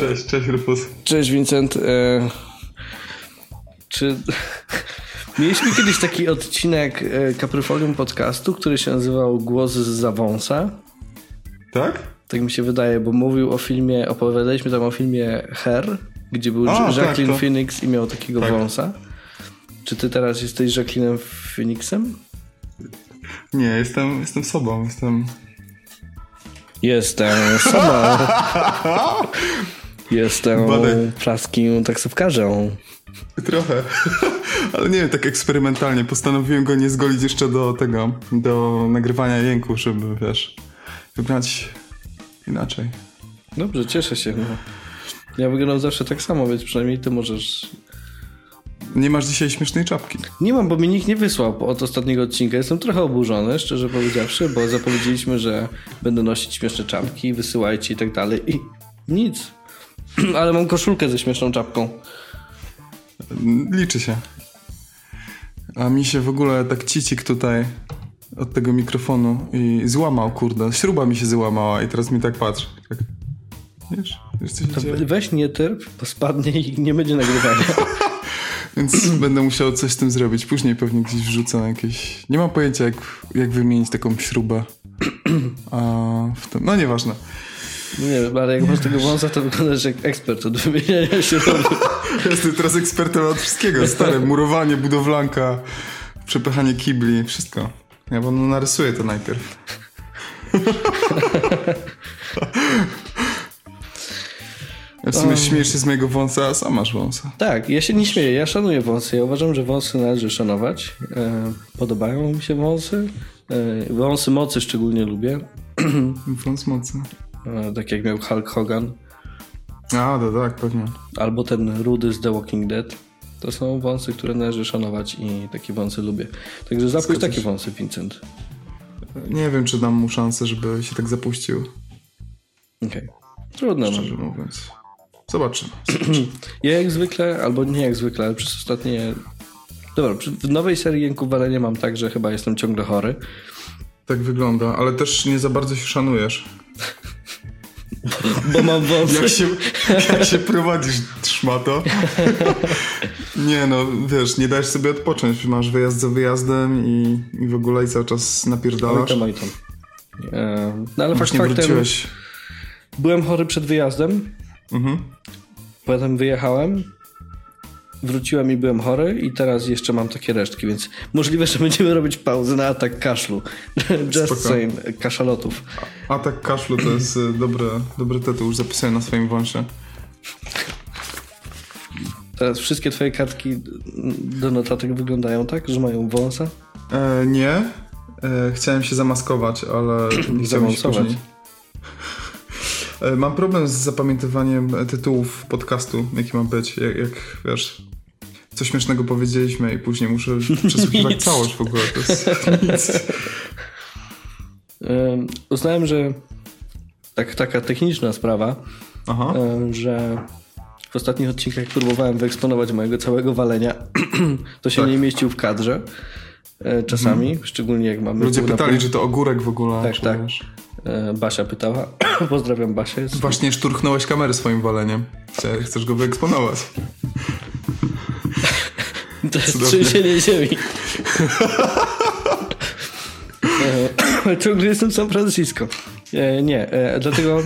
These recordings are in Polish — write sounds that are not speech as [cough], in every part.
Cześć, cześć Rufus. Cześć Vincent. E, czy [laughs] mieliśmy kiedyś taki odcinek e, Kapryfolium podcastu, który się nazywał Głos z Zawąsa? Tak? Tak mi się wydaje, bo mówił o filmie, opowiadaliśmy tam o filmie Her, gdzie był A, Jacqueline tak, to- Phoenix i miał takiego Tak. wąsa. Czy ty teraz jesteś Jacqueline Phoenixem? Nie, jestem, jestem sobą, jestem... Jestem sobą. [laughs] Jestem Badaj. praskim taksówkarzem. Trochę. [laughs] Ale nie wiem, tak eksperymentalnie. Postanowiłem go nie zgolić jeszcze do tego, do nagrywania jęku, żeby, wiesz, wybrać inaczej. Dobrze, cieszę się. No. Ja wyglądam zawsze tak samo, więc przynajmniej ty możesz. Nie masz dzisiaj śmiesznej czapki. Nie mam, bo mi nikt nie wysłał od ostatniego odcinka. Jestem trochę oburzony, szczerze powiedziawszy, bo zapowiedzieliśmy, że będę nosić śmieszne czapki, wysyłajcie i tak dalej. I nic. [clears throat] Ale mam koszulkę ze śmieszną czapką. Liczy się. A mi się w ogóle tak cicik tutaj od tego mikrofonu i złamał, kurde. Śruba mi się złamała i teraz mi tak patrzy. Tak. Wiesz? Wiesz co się To dzieje? weź nie terp, bo spadnie i nie będzie nagrywania. [laughs] [clears throat] Więc będę musiał coś z tym zrobić. Później pewnie gdzieś wrzucę na jakieś... Nie mam pojęcia, jak, jak wymienić taką śrubę. A w tym... No nieważne. Nie wiem, ale jak masz tego wąsa, to wyglądasz jak ekspert od wymieniania śruby. Jestem teraz ekspertem od wszystkiego. Stare murowanie, budowlanka, przepychanie kibli, wszystko. Ja wam narysuję to najpierw. Ja w sumie śmiejesz się z mojego wąsa, a sam masz wąsa. Tak, ja się nie śmieję, ja szanuję wąsy. Ja uważam, że wąsy należy szanować. E, podobają mi się wąsy. E, wąsy mocy szczególnie lubię. [clears throat] Wąs mocny. E, tak jak miał Hulk Hogan. A, to tak, pewnie. Albo ten rudy z The Walking Dead. To są wąsy, które należy szanować i takie wąsy lubię. Także zapuść Zgadza takie wąsy, Vincent. Nie wiem, czy dam mu szansę, żeby się tak zapuścił, Okej. Trudno. No. szczerze mówiąc. Zobaczymy. [clears throat] Ja jak zwykle, albo nie jak zwykle, ale przez ostatnie... Dobra, w nowej serii Jęków Walenia mam tak, że chyba jestem ciągle chory. Tak wygląda, ale też nie za bardzo się szanujesz. Bo mam wąsy. Jak się, jak się prowadzisz, szmato. Nie no, wiesz, nie dajesz sobie odpocząć. Masz wyjazd za wyjazdem i, i w ogóle i cały czas Oj napierdalasz. tam, oj tam. E, No ale Właśnie faktem, wróciłeś. byłem chory przed wyjazdem, Mhm. potem wyjechałem, wróciłem i byłem chory i teraz jeszcze mam takie resztki, więc możliwe, że będziemy robić pauzę na atak kaszlu. [laughs] Just Spoko. saying, kaszalotów. Atak kaszlu to jest y, dobry, dobry tytuł, już zapisuję na swoim wąsie. Teraz wszystkie twoje kartki do notatek wyglądają tak, że mają wąsa? E, nie. E, chciałem się zamaskować, ale [clears throat] nie chciałem się później. E, Mam problem z zapamiętywaniem tytułów podcastu, jaki ma być. Jak, jak wiesz, coś śmiesznego powiedzieliśmy i później muszę przesłuchiwać [laughs] całość w ogóle. To jest [laughs] nic. Uznałem, że tak, taka techniczna sprawa, że w ostatnich odcinkach próbowałem wyeksponować mojego całego walenia. [clears throat] To się Tak. nie mieścił w kadrze e, czasami, szczególnie jak mamy... Ludzie pytali, pół. czy to ogórek w ogóle. Tak, tak. wiesz. E, Basia pytała. [clears throat] Pozdrawiam Basię. Właśnie szturchnąłeś kamerę swoim waleniem. Chce- Chcesz go wyeksponować. [laughs] To jest Cudownie. trzęsienie ziemi. [coughs] Ciągle jestem w San Francisco. E, Nie, e, dlatego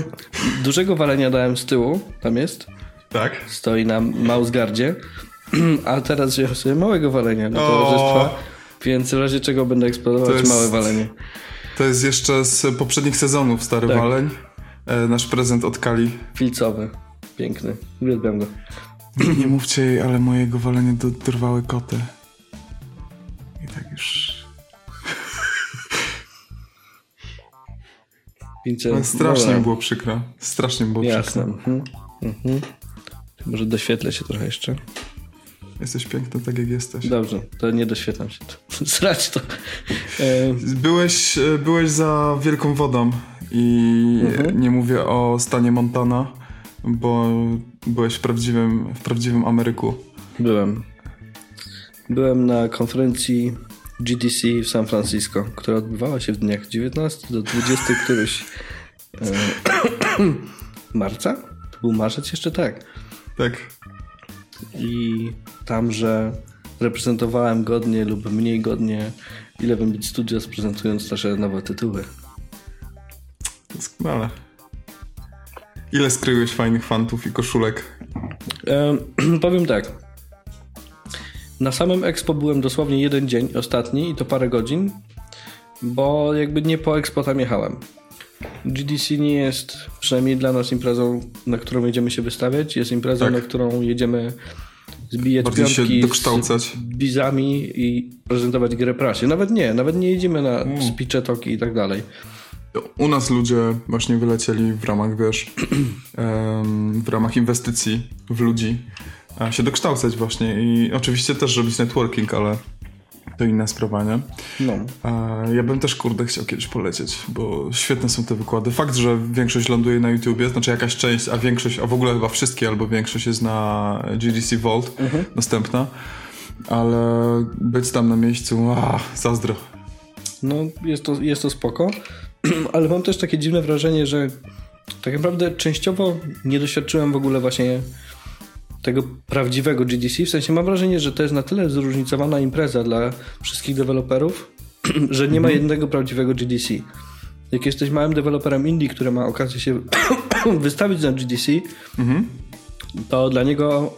dużego walenia dałem z tyłu, tam jest, Tak? stoi na Mausgardzie, [clears throat] a teraz wziąłem sobie małego walenia do towarzystwa, więc w razie czego będę eksplodować jest- małe walenie. To jest jeszcze z poprzednich sezonów Stary Tak. Waleń. E, nasz prezent od Kali. Filcowy, piękny, uwielbiam go. [clears throat] Nie mówcie jej, ale mojego walenia do- dorwały koty. I tak już... [laughs] Więc, No, strasznie dobra, było przykro. Strasznie było Jasne. przykro. Mhm. Mhm. Może doświetlę się trochę jeszcze. Jesteś piękny tak jak jesteś. Dobrze, to nie doświetlam się. To. [laughs] Srać to. E, Byłeś, e, byłeś za wielką wodą i Mhm. nie mówię o stanie Montana, bo byłeś w prawdziwym, w prawdziwym Ameryku. byłem. Byłem na konferencji GDC w San Francisco, która odbywała się w dniach 19 do 20 któryś e, [clears throat] marca? był marzec jeszcze tak. Tak. I tam, że reprezentowałem godnie lub mniej godnie Eleven Beat Studios prezentując nasze nowe tytuły. Doskonale. Ile skryłeś fajnych fantów i koszulek? Ehm, [clears throat] powiem tak. Na samym Expo byłem dosłownie jeden dzień, ostatni i to parę godzin, bo jakby nie po Expo tam jechałem. GDC nie jest przynajmniej dla nas imprezą, na którą jedziemy się wystawiać. Jest imprezą, Tak. na którą jedziemy zbijać Bardziej się piątki dokształcać. z bizami i prezentować grę prasie. Nawet nie, nawet nie jedziemy na Mm. speeche, toki i tak dalej. U nas ludzie właśnie wylecieli w ramach, wiesz, [clears throat] w ramach inwestycji w ludzi, a się dokształcać właśnie i oczywiście też robić networking, ale to inna sprawa, nie? No. A ja bym też, kurde, chciał kiedyś polecieć, bo świetne są te wykłady. Fakt, że większość ląduje na YouTubie, znaczy jakaś część, a większość, a w ogóle chyba wszystkie albo większość jest na GDC Vault dostępna, ale być tam na miejscu, a, zazdro. No, jest to, jest to spoko, [clears throat] ale mam też takie dziwne wrażenie, że tak naprawdę częściowo nie doświadczyłem w ogóle właśnie tego prawdziwego GDC. W sensie mam wrażenie, że to jest na tyle zróżnicowana impreza dla wszystkich deweloperów, [clears throat] że nie ma jednego prawdziwego GDC. Jak jesteś małym deweloperem indie, który ma okazję się [clears throat] wystawić na GDC, to dla niego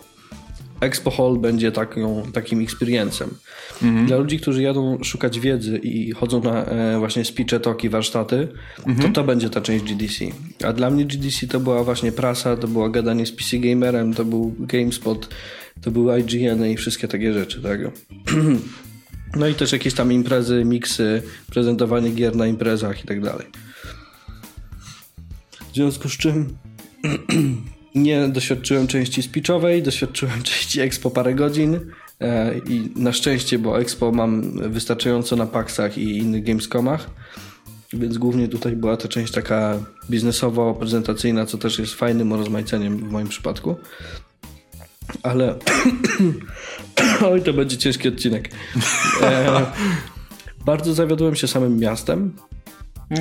Expo Hall będzie taką, takim experiencem. Dla ludzi, którzy jadą szukać wiedzy i chodzą na e, właśnie speeche, toki, warsztaty, to to będzie ta część GDC. A dla mnie GDC to była właśnie prasa, to była gadanie z PC Gamerem, to był GameSpot, to był IGN i wszystkie takie rzeczy, tak? [clears throat] No i też jakieś tam imprezy, miksy, prezentowanie gier na imprezach i tak dalej. W związku z czym [clears throat] nie doświadczyłem części speechowej, doświadczyłem [laughs] części Expo parę godzin e, i na szczęście, bo Expo mam wystarczająco na Paxach i innych Gamescomach, więc głównie tutaj była ta część taka biznesowo-prezentacyjna, co też jest fajnym rozmaiceniem w moim przypadku. Ale [clears throat] oj, to będzie ciężki odcinek. E, [laughs] bardzo zawiodłem się samym miastem,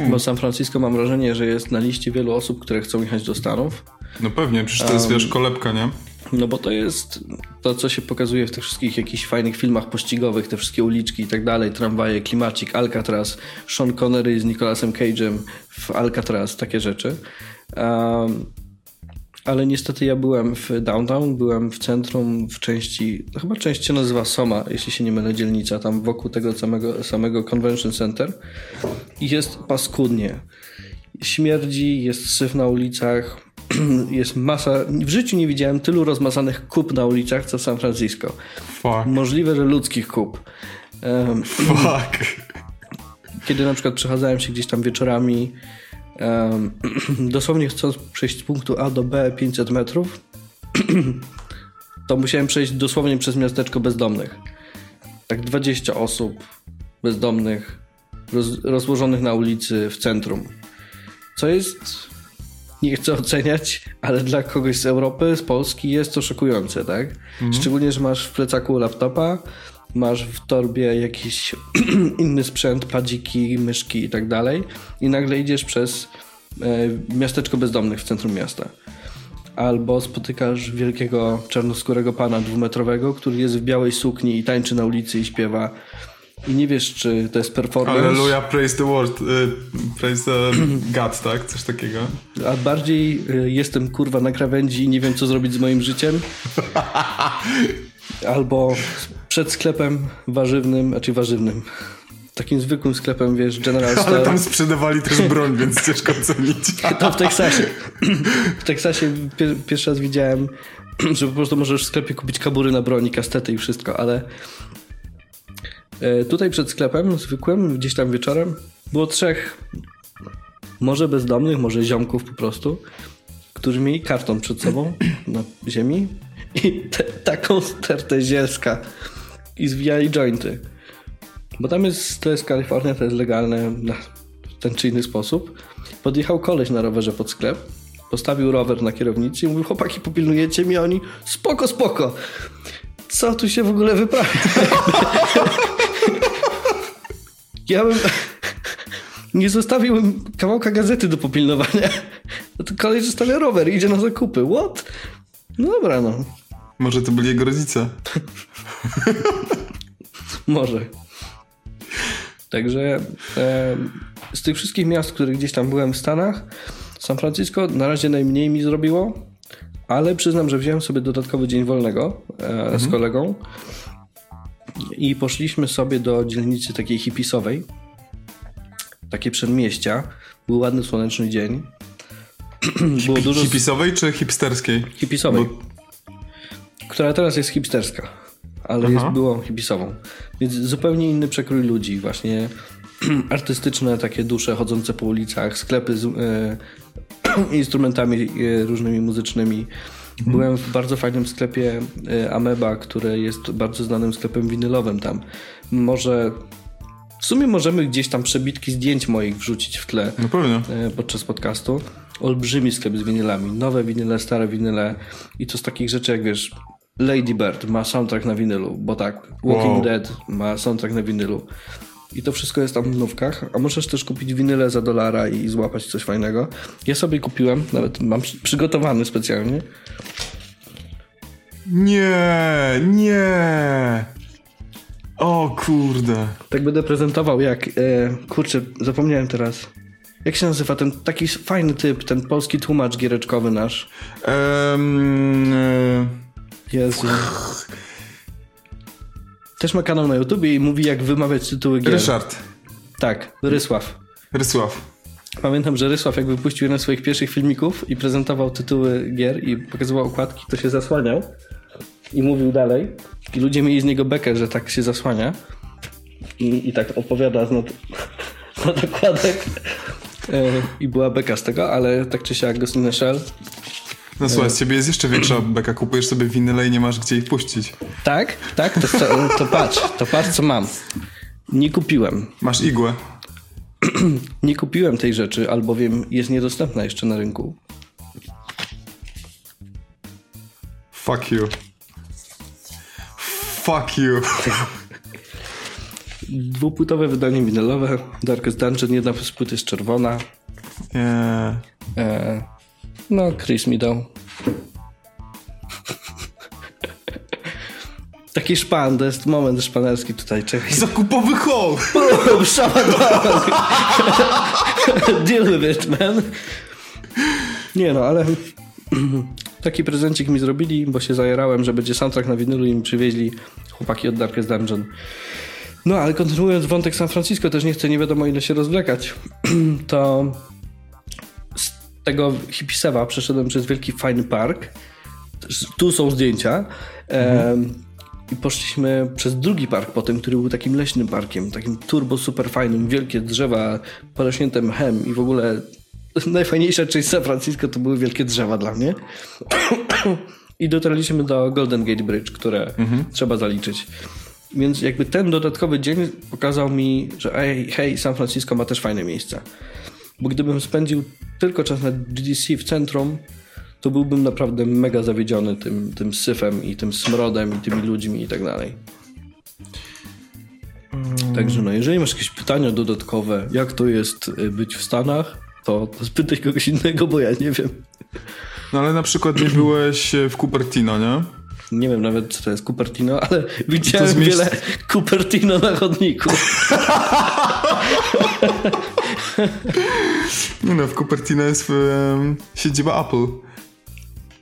bo San Francisco mam wrażenie, że jest na liście wielu osób, które chcą jechać do Stanów. No pewnie, przecież to jest, wiesz, kolebka, nie? No bo to jest to, co się pokazuje w tych wszystkich jakichś fajnych filmach pościgowych, te wszystkie uliczki i tak dalej, tramwaje, klimacik, Alcatraz, Sean Connery z Nicolasem Cage'em w Alcatraz, takie rzeczy. Um, ale niestety ja byłem w downtown, byłem w centrum, w części, chyba część się nazywa Soma, jeśli się nie mylę, dzielnica, tam wokół tego samego, samego convention center i jest paskudnie. Śmierdzi, jest syf na ulicach, [clears throat] jest masa, w życiu nie widziałem tylu rozmazanych kup na ulicach, co w San Francisco. Fuck. Możliwe, że ludzkich kup. Um, [clears throat] Fuck. kiedy na przykład przechadzałem się gdzieś tam wieczorami, [clears throat] dosłownie chcąc przejść z punktu A do B 500 metrów, [clears throat] to musiałem przejść dosłownie przez miasteczko bezdomnych. Tak 20 osób bezdomnych, roz, rozłożonych na ulicy w centrum. Co jest, nie chcę oceniać, ale dla kogoś z Europy, z Polski jest to szokujące, tak? Szczególnie, że masz w plecaku laptopa, masz w torbie jakiś [clears throat] inny sprzęt, padziki, myszki i tak dalej i nagle idziesz przez e, miasteczko bezdomnych w centrum miasta. Albo spotykasz wielkiego czarnoskórego pana dwumetrowego, który jest w białej sukni i tańczy na ulicy i śpiewa. I nie wiesz, czy to jest performance, Alleluja, praise the Lord, y, praise the [clears throat] God, tak? Coś takiego. a bardziej y, jestem kurwa na krawędzi i nie wiem, co zrobić z moim życiem. [laughs] Albo przed sklepem warzywnym, znaczy warzywnym, takim zwykłym sklepem, wiesz, General Ale Store. tam sprzedawali też broń, więc ciężko ocenić. To w Teksasie. W Teksasie pier pierwszy raz widziałem, [clears throat] że po prostu możesz w sklepie kupić kabury na broni, kastety i wszystko, ale e, tutaj przed sklepem zwykłym, gdzieś tam wieczorem, było trzech, może bezdomnych, może ziomków po prostu, którzy mieli karton przed sobą na ziemi i te, taką stertę zielska i zwijali jointy. Bo tam jest, to jest Kalifornia, to jest legalne na ten czy inny sposób. Podjechał koleś na rowerze pod sklep, postawił rower na kierownicy i mówił, chłopaki, popilnujecie mi? Oni, spoko, spoko. Co tu się w ogóle wyprawia? [laughs] ja bym... [laughs] Nie zostawiłbym kawałka gazety do popilnowania, No to koleś zostawia rower i idzie na zakupy. What? No dobra, no. Może to byli jego rodzice. [laughs] [laughs] Może. Także e, z tych wszystkich miast, w których gdzieś tam byłem w Stanach, San Francisco na razie najmniej mi zrobiło, ale przyznam, że wziąłem sobie dodatkowy dzień wolnego e, z kolegą i poszliśmy sobie do dzielnicy takiej hipisowej, takie przedmieścia. Był ładny, słoneczny dzień. [clears throat] Było dużo Hipisowej czy hipsterskiej? hipisowej, Bo- która teraz jest hipsterska, ale jest byłą hipisową. Więc zupełnie inny przekrój ludzi, właśnie [clears throat] artystyczne takie dusze chodzące po ulicach, sklepy z e, [clears throat] instrumentami e, różnymi muzycznymi. Byłem w bardzo fajnym sklepie e, Ameba, które jest bardzo znanym sklepem winylowym tam. Może w sumie możemy gdzieś tam przebitki zdjęć moich wrzucić w tle No pewnie. e, podczas podcastu. Olbrzymi sklep z winylami. Nowe winyle, stare winyle i to z takich rzeczy jak wiesz Lady Bird ma soundtrack na winylu, bo tak Walking Wow. Dead ma soundtrack na winylu. I to wszystko jest tam w nówkach, a możesz też kupić winyle za dolara i złapać coś fajnego. Ja sobie kupiłem, nawet mam przy- przygotowany specjalnie. Nie, nie. O kurde. Tak będę prezentował jak, e, kurczę, zapomniałem teraz. Jak się nazywa ten taki fajny typ, ten polski tłumacz giereczkowy nasz? Em, e, Jezu. Też ma kanał na YouTubie i mówi jak wymawiać tytuły gier. Ryszard. Tak, Rysław. Rysław. Pamiętam, że Rysław jak wypuścił jeden z swoich pierwszych filmików i prezentował tytuły gier i pokazywał okładki, to się zasłaniał i mówił dalej. I ludzie mieli z niego bekę, że tak się zasłania. I, i tak opowiada z nad, [laughs] z. E, I była beka z tego, ale tak czy siak Ghost in the Shell. No słuchaj, z ciebie jest jeszcze większa beka. Kupujesz sobie winyle i nie masz gdzie ich puścić. Tak, tak, to, to, to patrz, to patrz co mam. Nie kupiłem. Masz igłę. [clears throat] Nie kupiłem tej rzeczy, albowiem jest niedostępna jeszcze na rynku. Fuck you. Fuck you. Dwupłytowe wydanie winylowe. Darkest Dungeon, jedna z płyt jest czerwona. Nie. E, no, Chris mi dał. Taki szpan, to jest moment szpanerski tutaj, czekaj. Zakupowy hol! Deal with it, man. Nie no, ale taki prezencik mi zrobili, bo się zajerałem, że będzie soundtrack na winylu i mi przywieźli chłopaki od Darkest Dungeon. No, ale kontynuując wątek San Francisco, też nie chcę nie wiadomo ile się rozwlekać, [clears throat] to tego hipisewa przeszedłem przez wielki fajny park. Tu są zdjęcia. Em, I poszliśmy przez drugi park potem, który był takim leśnym parkiem, takim turbo super fajnym, wielkie drzewa porośnięte mchem i w ogóle [laughs] najfajniejsza część San Francisco to były wielkie drzewa dla mnie. [clears throat] I dotarliśmy do Golden Gate Bridge, które trzeba zaliczyć. Więc jakby ten dodatkowy dzień pokazał mi, że ej, hej, San Francisco ma też fajne miejsca. Bo gdybym spędził tylko czas na GDC w centrum, to byłbym naprawdę mega zawiedziony tym, tym syfem i tym smrodem i tymi ludźmi i tak dalej. Także no, jeżeli masz jakieś pytania dodatkowe, jak to jest y, być w Stanach, to, to spytaj kogoś innego, bo ja nie wiem. No ale na przykład nie byłeś w Cupertino, nie? Nie wiem nawet, co to jest Cupertino, ale [laughs] widziałem wiele Cupertino na chodniku. [laughs] [laughs] Nie no, w Cupertino jest em, siedziba Apple.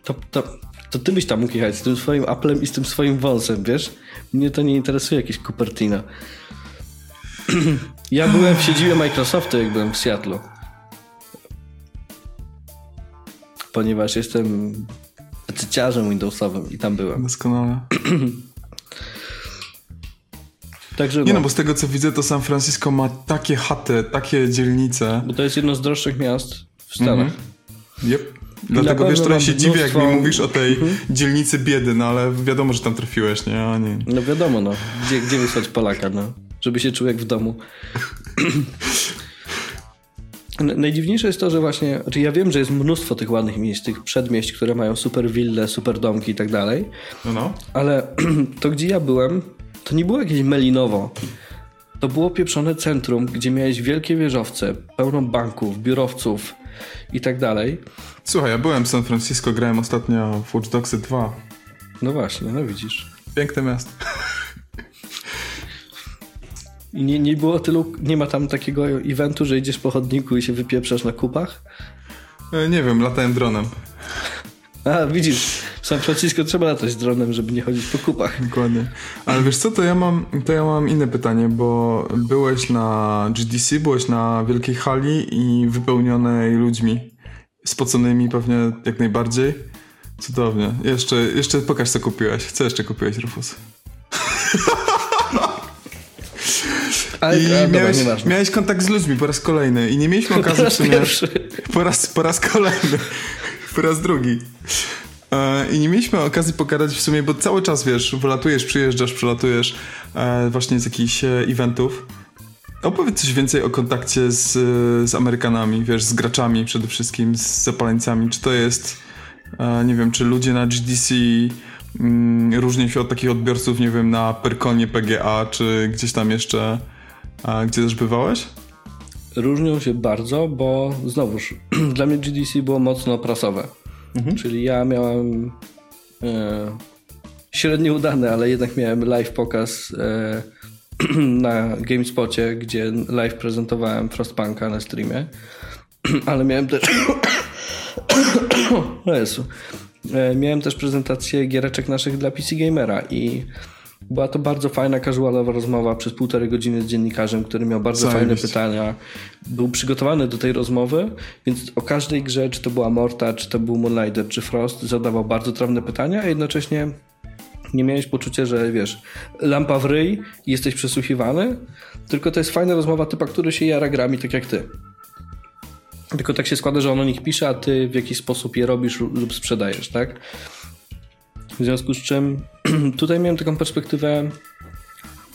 To, to, to ty byś tam mógł jechać z tym swoim Applem i z tym swoim wąsem, wiesz? Mnie to nie interesuje jakieś Cupertino. [clears throat] ja byłem w siedzibie Microsoftu, jak byłem w Seattle. Ponieważ jestem cyciarzem Windowsowym i tam byłem. Doskonale. [clears throat] Także Nie no, bo z tego co widzę, to San Francisco ma takie chaty, takie dzielnice. bo to jest jedno z droższych miast w Stanach. Yep. Dlatego wiesz, trochę się dziwię, jak mi mówisz o tej dzielnicy biedy, no ale wiadomo, że tam trafiłeś, nie? A nie. No wiadomo, no. Gdzie, gdzie wysłać Polaka, no? Żeby się czuł jak w domu. [clears throat] Najdziwniejsze jest to, że właśnie, znaczy ja wiem, że jest mnóstwo tych ładnych miejsc, tych przedmieść, które mają super wille, super domki i tak dalej, No, no. ale [clears throat] to gdzie ja byłem, to nie było jakieś melinowo. to było pieprzone centrum, gdzie miałeś wielkie wieżowce, pełno banków, biurowców i tak dalej. Słuchaj, ja byłem w San Francisco, grałem ostatnio w Watch Dogs 2. No właśnie, no widzisz. Piękne miasto. I nie, nie było tylu, nie ma tam takiego eventu, że idziesz po chodniku i się wypieprzasz na kupach? E, Nie wiem, latałem dronem. A, widzisz, w San Francisco trzeba latać dronem, żeby nie chodzić po kupach. Dokładnie. Ale wiesz co, to ja mam, to ja mam inne pytanie, bo byłeś na GDC, byłeś na wielkiej hali i wypełnionej ludźmi. Spoconymi pewnie jak najbardziej. Cudownie. Jeszcze, jeszcze pokaż co kupiłeś. Co jeszcze kupiłeś, Rufus? [laughs] Ale I a, dobra, miałeś, nieważne. miałeś kontakt z ludźmi po raz kolejny i nie mieliśmy [laughs] okazji w raz. Po raz, po raz kolejny. Po raz drugi. E, I nie mieliśmy okazji pogadać w sumie, bo cały czas, wiesz, wylatujesz, przyjeżdżasz, przelatujesz e, właśnie z jakichś e, eventów. Opowiedz coś więcej o kontakcie z, z Amerykanami, wiesz, z graczami przede wszystkim, z zapaleńcami. Czy to jest, nie wiem, czy ludzie na GDC mm, różnią się od takich odbiorców, nie wiem, na Perkonie PGA, czy gdzieś tam jeszcze, gdzie też bywałeś? Różnią się bardzo, bo znowuż [clears throat] dla mnie GDC było mocno prasowe. Czyli ja miałem e, średnio udany, ale jednak miałem live pokaz e, [clears throat] na GameSpocie, gdzie live prezentowałem Frostpunka na streamie. [clears throat] ale miałem też [coughs] o Jezu. E, miałem też prezentację giereczek naszych dla PC Gamera i była to bardzo fajna, casualowa rozmowa przez półtorej godziny z dziennikarzem, który miał bardzo fajne Zajebiście. pytania. Był przygotowany do tej rozmowy, więc o każdej grze, czy to była Morta, czy to był Moonlighter, czy Frost, zadawał bardzo trafne pytania, a jednocześnie nie miałeś poczucia, że wiesz, lampa w ryj i jesteś przesłuchiwany, tylko to jest fajna rozmowa typa, który się jara grami tak jak ty. Tylko tak się składa, że on o nich pisze, a ty w jakiś sposób je robisz lub sprzedajesz, tak? W związku z czym [clears throat] tutaj miałem taką perspektywę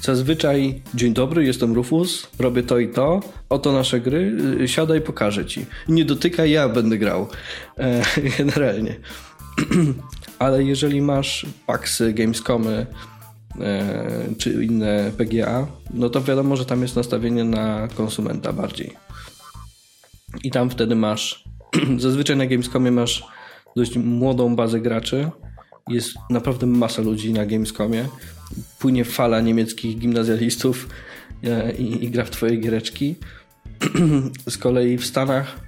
zazwyczaj dzień dobry, jestem Rufus, robię to i to, oto nasze gry, y, siadaj, pokażę ci. Nie dotykaj, ja będę grał. E, [laughs] generalnie. [clears throat] Ale jeżeli masz Paxy, Gamescomy e, czy inne PGA, no to wiadomo, że tam jest nastawienie na konsumenta bardziej. I tam wtedy masz, [clears throat] zazwyczaj na Gamescomie masz dość młodą bazę graczy. Jest naprawdę masa ludzi na Gamescomie. Płynie fala niemieckich gimnazjalistów e, i, i gra w twoje giereczki. [clears throat] Z kolei w Stanach,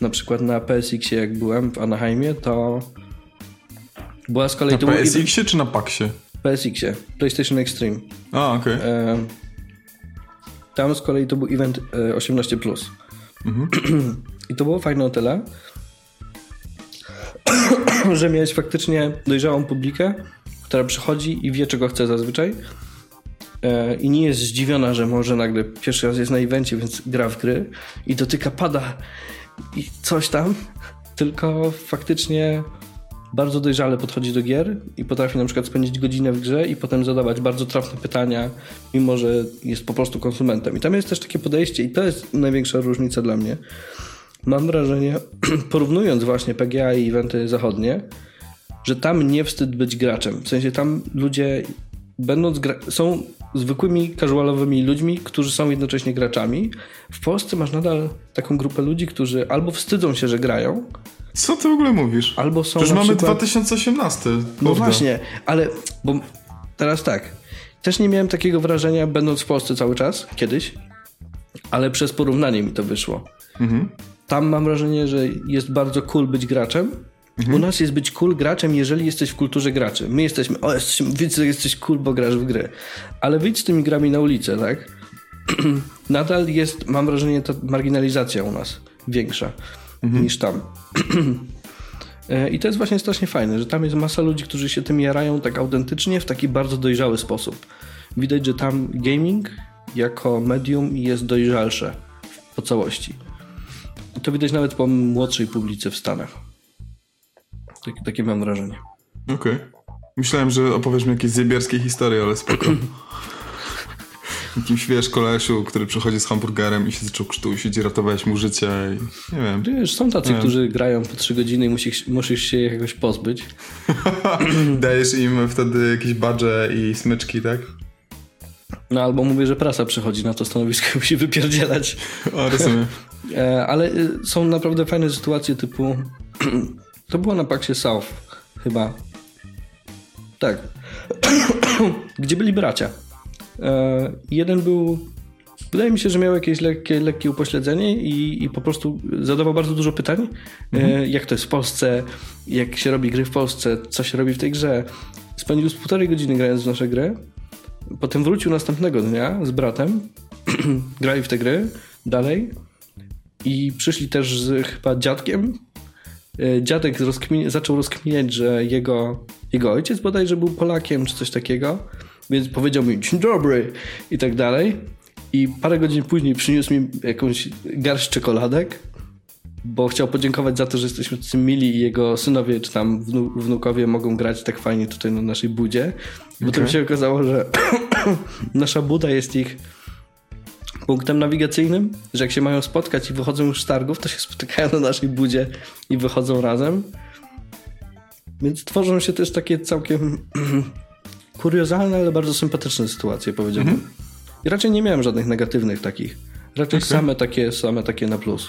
na przykład na PSX-ie jak byłem w Anaheimie, to była z kolei... Na PSX-ie czy na PAX-ie? PSX-ie, PlayStation Extreme. A, okej. E, tam z kolei to był event e, 18+. [clears throat] I to było fajne o tyle, że miałeś faktycznie dojrzałą publikę, która przychodzi i wie, czego chce zazwyczaj. E, I nie jest zdziwiona, że może nagle pierwszy raz jest na evencie, więc gra w gry i dotyka pada i coś tam, tylko faktycznie bardzo dojrzale podchodzi do gier i potrafi na przykład spędzić godzinę w grze i potem zadawać bardzo trafne pytania, mimo że jest po prostu konsumentem. I tam jest też takie podejście i to jest największa różnica dla mnie. Mam wrażenie, [clears throat] porównując właśnie PGA i eventy zachodnie, że tam nie wstyd być graczem. W sensie tam ludzie będąc gra- są zwykłymi, casualowymi ludźmi, którzy są jednocześnie graczami. W Polsce masz nadal taką grupę ludzi, którzy albo wstydzą się, że grają, Co ty w ogóle mówisz? albo są Przecież mamy przykład... 2018. No Kurde. właśnie, ale bo teraz tak. Też nie miałem takiego wrażenia, będąc w Polsce cały czas, kiedyś, ale przez porównanie mi to wyszło. Mhm. Tam mam wrażenie, że jest bardzo cool być graczem. U nas jest być cool graczem, jeżeli jesteś w kulturze graczy. My jesteśmy, o, jesteś, widzę, jesteś cool, bo grasz w gry. Ale wyjdź z tymi grami na ulicę, tak? [clears throat] Nadal jest, mam wrażenie, ta marginalizacja u nas większa niż tam. [clears throat] E, I to jest właśnie strasznie fajne, że tam jest masa ludzi, którzy się tym jarają tak autentycznie, w taki bardzo dojrzały sposób. Widać, że tam gaming jako medium jest dojrzalsze po całości. To widać nawet po młodszej publice w Stanach. Tak, takie mam wrażenie. Okej. Myślałem, że opowiesz mi jakieś zjebierskie historie, ale spoko. Jakimś, wiesz, kolesiu, który przychodzi z hamburgerem i się zaczął krztusić i ratowałeś mu życie i nie wiem. Wiesz, są tacy, Nie. którzy grają po 3 godziny i musisz, musisz się jakoś pozbyć. [laughs] Dajesz im wtedy jakieś badże i smyczki, tak? No albo mówię, że prasa przychodzi na to stanowisko [laughs] i musi wypierdzielać. O, rozumiem. [laughs] E, Ale y, są naprawdę fajne sytuacje typu... [clears throat] To było na Paxie South chyba. Tak. [clears throat] Gdzie byli bracia. E, Jeden był... Wydaje mi się, że miał jakieś lekkie, lekkie upośledzenie i, i po prostu zadawał bardzo dużo pytań. E, Jak to jest w Polsce, jak się robi gry w Polsce, co się robi w tej grze. Spędził z półtorej godziny grając w nasze gry. Potem wrócił następnego dnia z bratem. [clears throat] Grali w te gry dalej. I przyszli też z chyba dziadkiem. E, Dziadek zaczął rozkminiać, że jego, jego ojciec bodajże był Polakiem czy coś takiego. Więc powiedział mi dzień dobry i tak dalej. I parę godzin później przyniósł mi jakąś garść czekoladek, bo chciał podziękować za to, że jesteśmy tacy mili i jego synowie czy tam wnu- wnukowie mogą grać tak fajnie tutaj na naszej budzie. Potem Okej. się okazało, że [clears throat] nasza buda jest ich punktem nawigacyjnym, że jak się mają spotkać i wychodzą już z targów, to się spotykają na naszej budzie i wychodzą razem. Więc tworzą się też takie całkiem [clears throat] kuriozalne, ale bardzo sympatyczne sytuacje, powiedziałbym. I raczej nie miałem żadnych negatywnych takich. Raczej Okej. same takie, same takie na plus.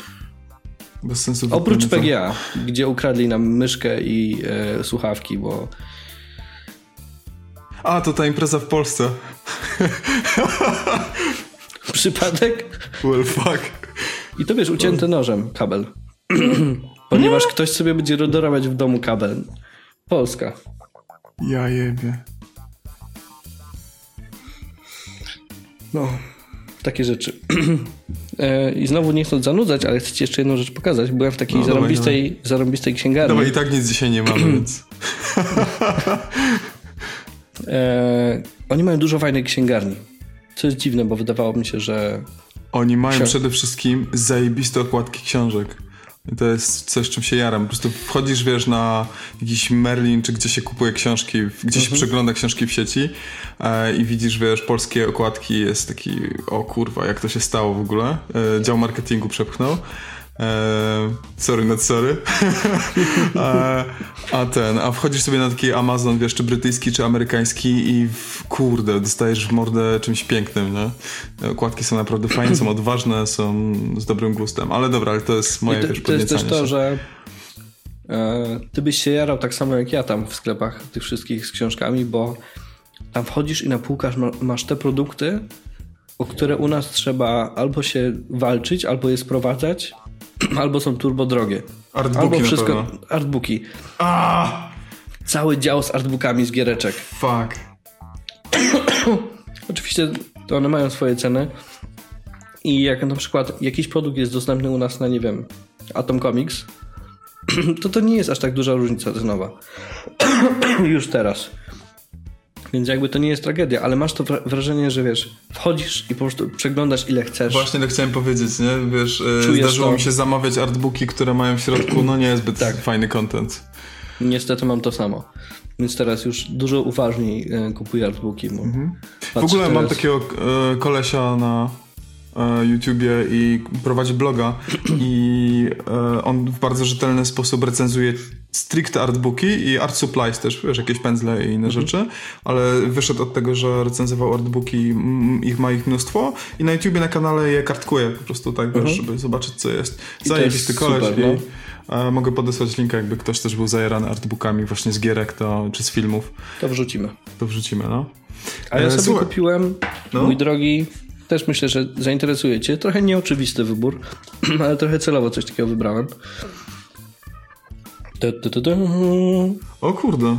Bez sensu. Oprócz to. PGA, gdzie ukradli nam myszkę i e, słuchawki, bo A, to ta impreza w Polsce. [laughs] przypadek Well, fuck. i to wiesz, ucięty nożem kabel. [clears throat] Ponieważ ktoś sobie będzie rodorować w domu kabel. Polska. Ja jebie. No, takie rzeczy. [clears throat] E, I znowu nie chcąc zanudzać, ale chcę ci jeszcze jedną rzecz pokazać. Byłem w takiej No, dawaj, zarąbistej, zarąbistej księgarni. Dobra, i tak nic dzisiaj nie mamy, [clears throat] więc... E, oni mają dużo fajnych księgarni. Co jest dziwne, bo wydawało mi się, że Oni mają Książ- przede wszystkim zajebiste okładki książek. I to jest coś, czym się jaram. Po prostu wchodzisz, wiesz, na jakiś Merlin, czy gdzie się kupuje książki, gdzie się przegląda książki w sieci e, i widzisz, wiesz, polskie okładki, jest taki, o kurwa, jak to się stało w ogóle. E, dział marketingu przepchnął. E, sorry, not sorry. a, [laughs] a ten, a wchodzisz sobie na taki Amazon, wiesz, czy brytyjski, czy amerykański i w, kurde, dostajesz w mordę czymś pięknym, nie? Okładki są naprawdę fajne, są odważne, są z dobrym gustem. Ale dobra, ale to jest moje, I to, wiesz, to jest też to, się. że e, ty byś się jarał tak samo jak ja tam w sklepach tych wszystkich z książkami, bo tam wchodzisz i na półkach ma, masz te produkty, o które u nas trzeba albo się walczyć, albo je sprowadzać, [clears throat] albo są turbo drogie. Artbooki albo na wszystko, pewno. artbooki. A, Cały dział z artbookami z giereczek. fuck. [clears throat] Oczywiście to one mają swoje ceny i jak na przykład jakiś produkt jest dostępny u nas na, nie wiem, Atom Comics, [clears throat] to to nie jest aż tak duża różnica cenowa. Już teraz. Więc jakby to nie jest tragedia, ale masz to wra- wrażenie, że wiesz, wchodzisz i po prostu przeglądasz ile chcesz. Właśnie to chciałem powiedzieć, nie? Wiesz, e, Czujesz zdarzyło to. mi się zamawiać artbooki, które mają w środku, no niezbyt Tak. fajny content. Niestety mam to samo. Więc teraz już dużo uważniej e, kupuję artbooki. Bo Mhm. W ogóle mam teraz- takiego e, kolesia na YouTubie i prowadzi bloga i on w bardzo rzetelny sposób recenzuje stricte artbooki i art supplies też, wiesz, jakieś pędzle i inne Mhm. rzeczy, ale wyszedł od tego, że recenzował artbooki, ich ma ich mnóstwo i na YouTubie na kanale je kartkuje po prostu tak, wiesz, żeby zobaczyć co jest. Mhm. Zajebisty koleś super, no. i e, mogę podesłać linka, jakby ktoś też był zajarany artbookami właśnie z gierek to, czy z filmów, To wrzucimy. to wrzucimy, no. A ja E, sobie słuchaj. kupiłem, No. mój drogi, też myślę, że zainteresuje Cię. Trochę nieoczywisty wybór, [clears throat] ale trochę celowo coś takiego wybrałem. Tu, tu, tu. O kurde.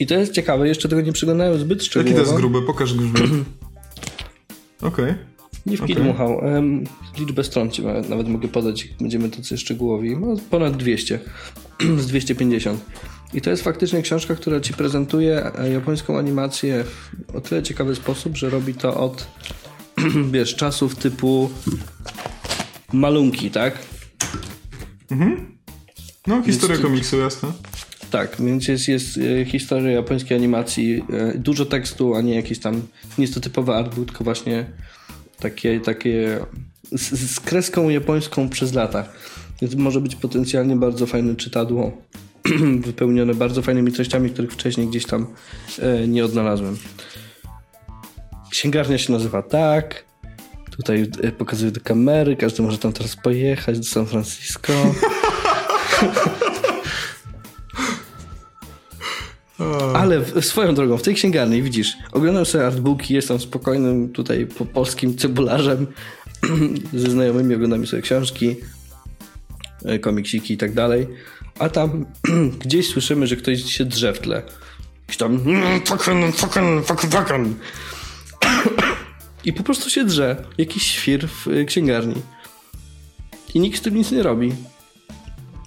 I to jest ciekawe, jeszcze tego nie przyglądałem zbyt Jaki szczegółowo. to jest gruby? Pokaż grzbiet. [clears throat] Okej. Nie w Okej. dmuchał. Em, liczbę stron Ci nawet, mogę podać, jak będziemy tacy szczegółowi. No, ponad 200. [clears throat] Z 250. I to jest faktycznie książka, która Ci prezentuje e, japońską animację w o tyle ciekawy sposób, że robi to od [clears throat] wiesz, czasów typu malunki, tak? No, historia Jest- komiksu, jasne. Tak, więc jest, jest e, historia japońskiej animacji, e, dużo tekstu, a nie jakiś tam, nie jest to artbook, tylko właśnie takie, takie z, z kreską japońską przez lata. Więc może być potencjalnie bardzo fajne czytadło, [clears throat] wypełnione bardzo fajnymi treściami, których wcześniej gdzieś tam e, nie odnalazłem. księgarnia się nazywa tak, tutaj pokazuję do kamery, każdy może tam teraz pojechać do San Francisco. [laughs] [laughs] Ale w, swoją drogą, w tej księgarni widzisz, oglądam sobie artbooki, jestem spokojnym tutaj po polskim cebularzem, [clears throat] ze znajomymi oglądamy sobie książki, e, komiksiki i tak dalej, a tam [clears throat] gdzieś słyszymy, że ktoś się drze w tle. Jakiś tam fucking, fucking, fucking, fucking. [clears throat] I po prostu się drze. Jakiś świr w e, księgarni. I nikt z tym nic nie robi.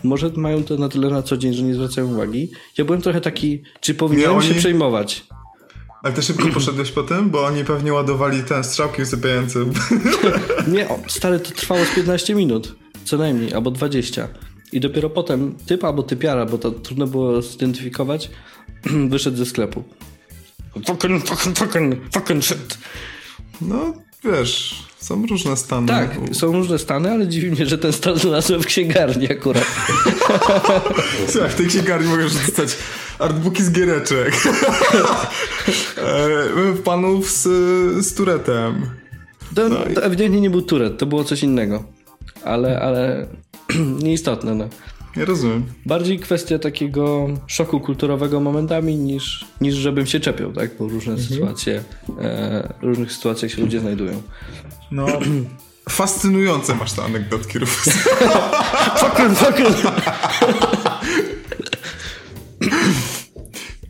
Może mają to na tyle na co dzień, że nie zwracają uwagi. Ja byłem trochę taki, czy powinienem oni... się przejmować. Ale ty szybko [clears throat] poszedłeś po tym, bo oni pewnie ładowali ten strzałki usypiające. [laughs] nie, o, stary, to trwało z 15 minut. Co najmniej, albo 20. I dopiero potem typ albo typiara, bo to trudno było zidentyfikować, [clears throat] wyszedł ze sklepu. Fucking, fucking, fucking, fucking shit. No, wiesz, są różne stany. Tak, są różne stany, ale dziwi mnie, że ten stan znalazłem w księgarni akurat. Słuchaj, [laughs] w tej księgarni możesz dostać artbooki z giereczek. [laughs] E, panów z, z turetem. To, no to ewidentnie nie był turet, to było coś innego. Ale, ale [clears throat] nieistotne, no. Ja rozumiem. Bardziej kwestia takiego szoku kulturowego momentami niż, niż żebym się czepiał, tak? Bo różne mhm. sytuacje, e, różnych sytuacjach się ludzie znajdują. No, [clears throat] fascynujące masz te anegdotki, Rufus. [laughs] fucking, fucking.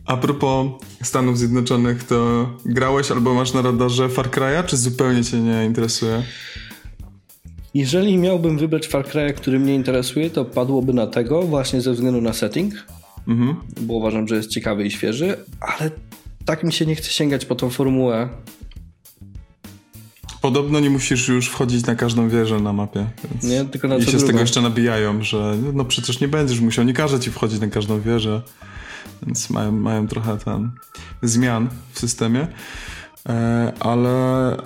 A propos Stanów Zjednoczonych, to grałeś albo masz na radarze Far Cry'a, czy zupełnie cię nie interesuje? Jeżeli miałbym wybrać Far Cry'a, który mnie interesuje, to padłoby na tego właśnie ze względu na setting, mhm. bo uważam, że jest ciekawy i świeży, ale tak mi się nie chce sięgać po tą formułę. Podobno nie musisz już wchodzić na każdą wieżę na mapie. nie, tylko na I się druga. z tego jeszcze nabijają, że no przecież nie będziesz musiał, nie każe ci wchodzić na każdą wieżę. Więc mają, mają trochę ten zmian w systemie. E, ale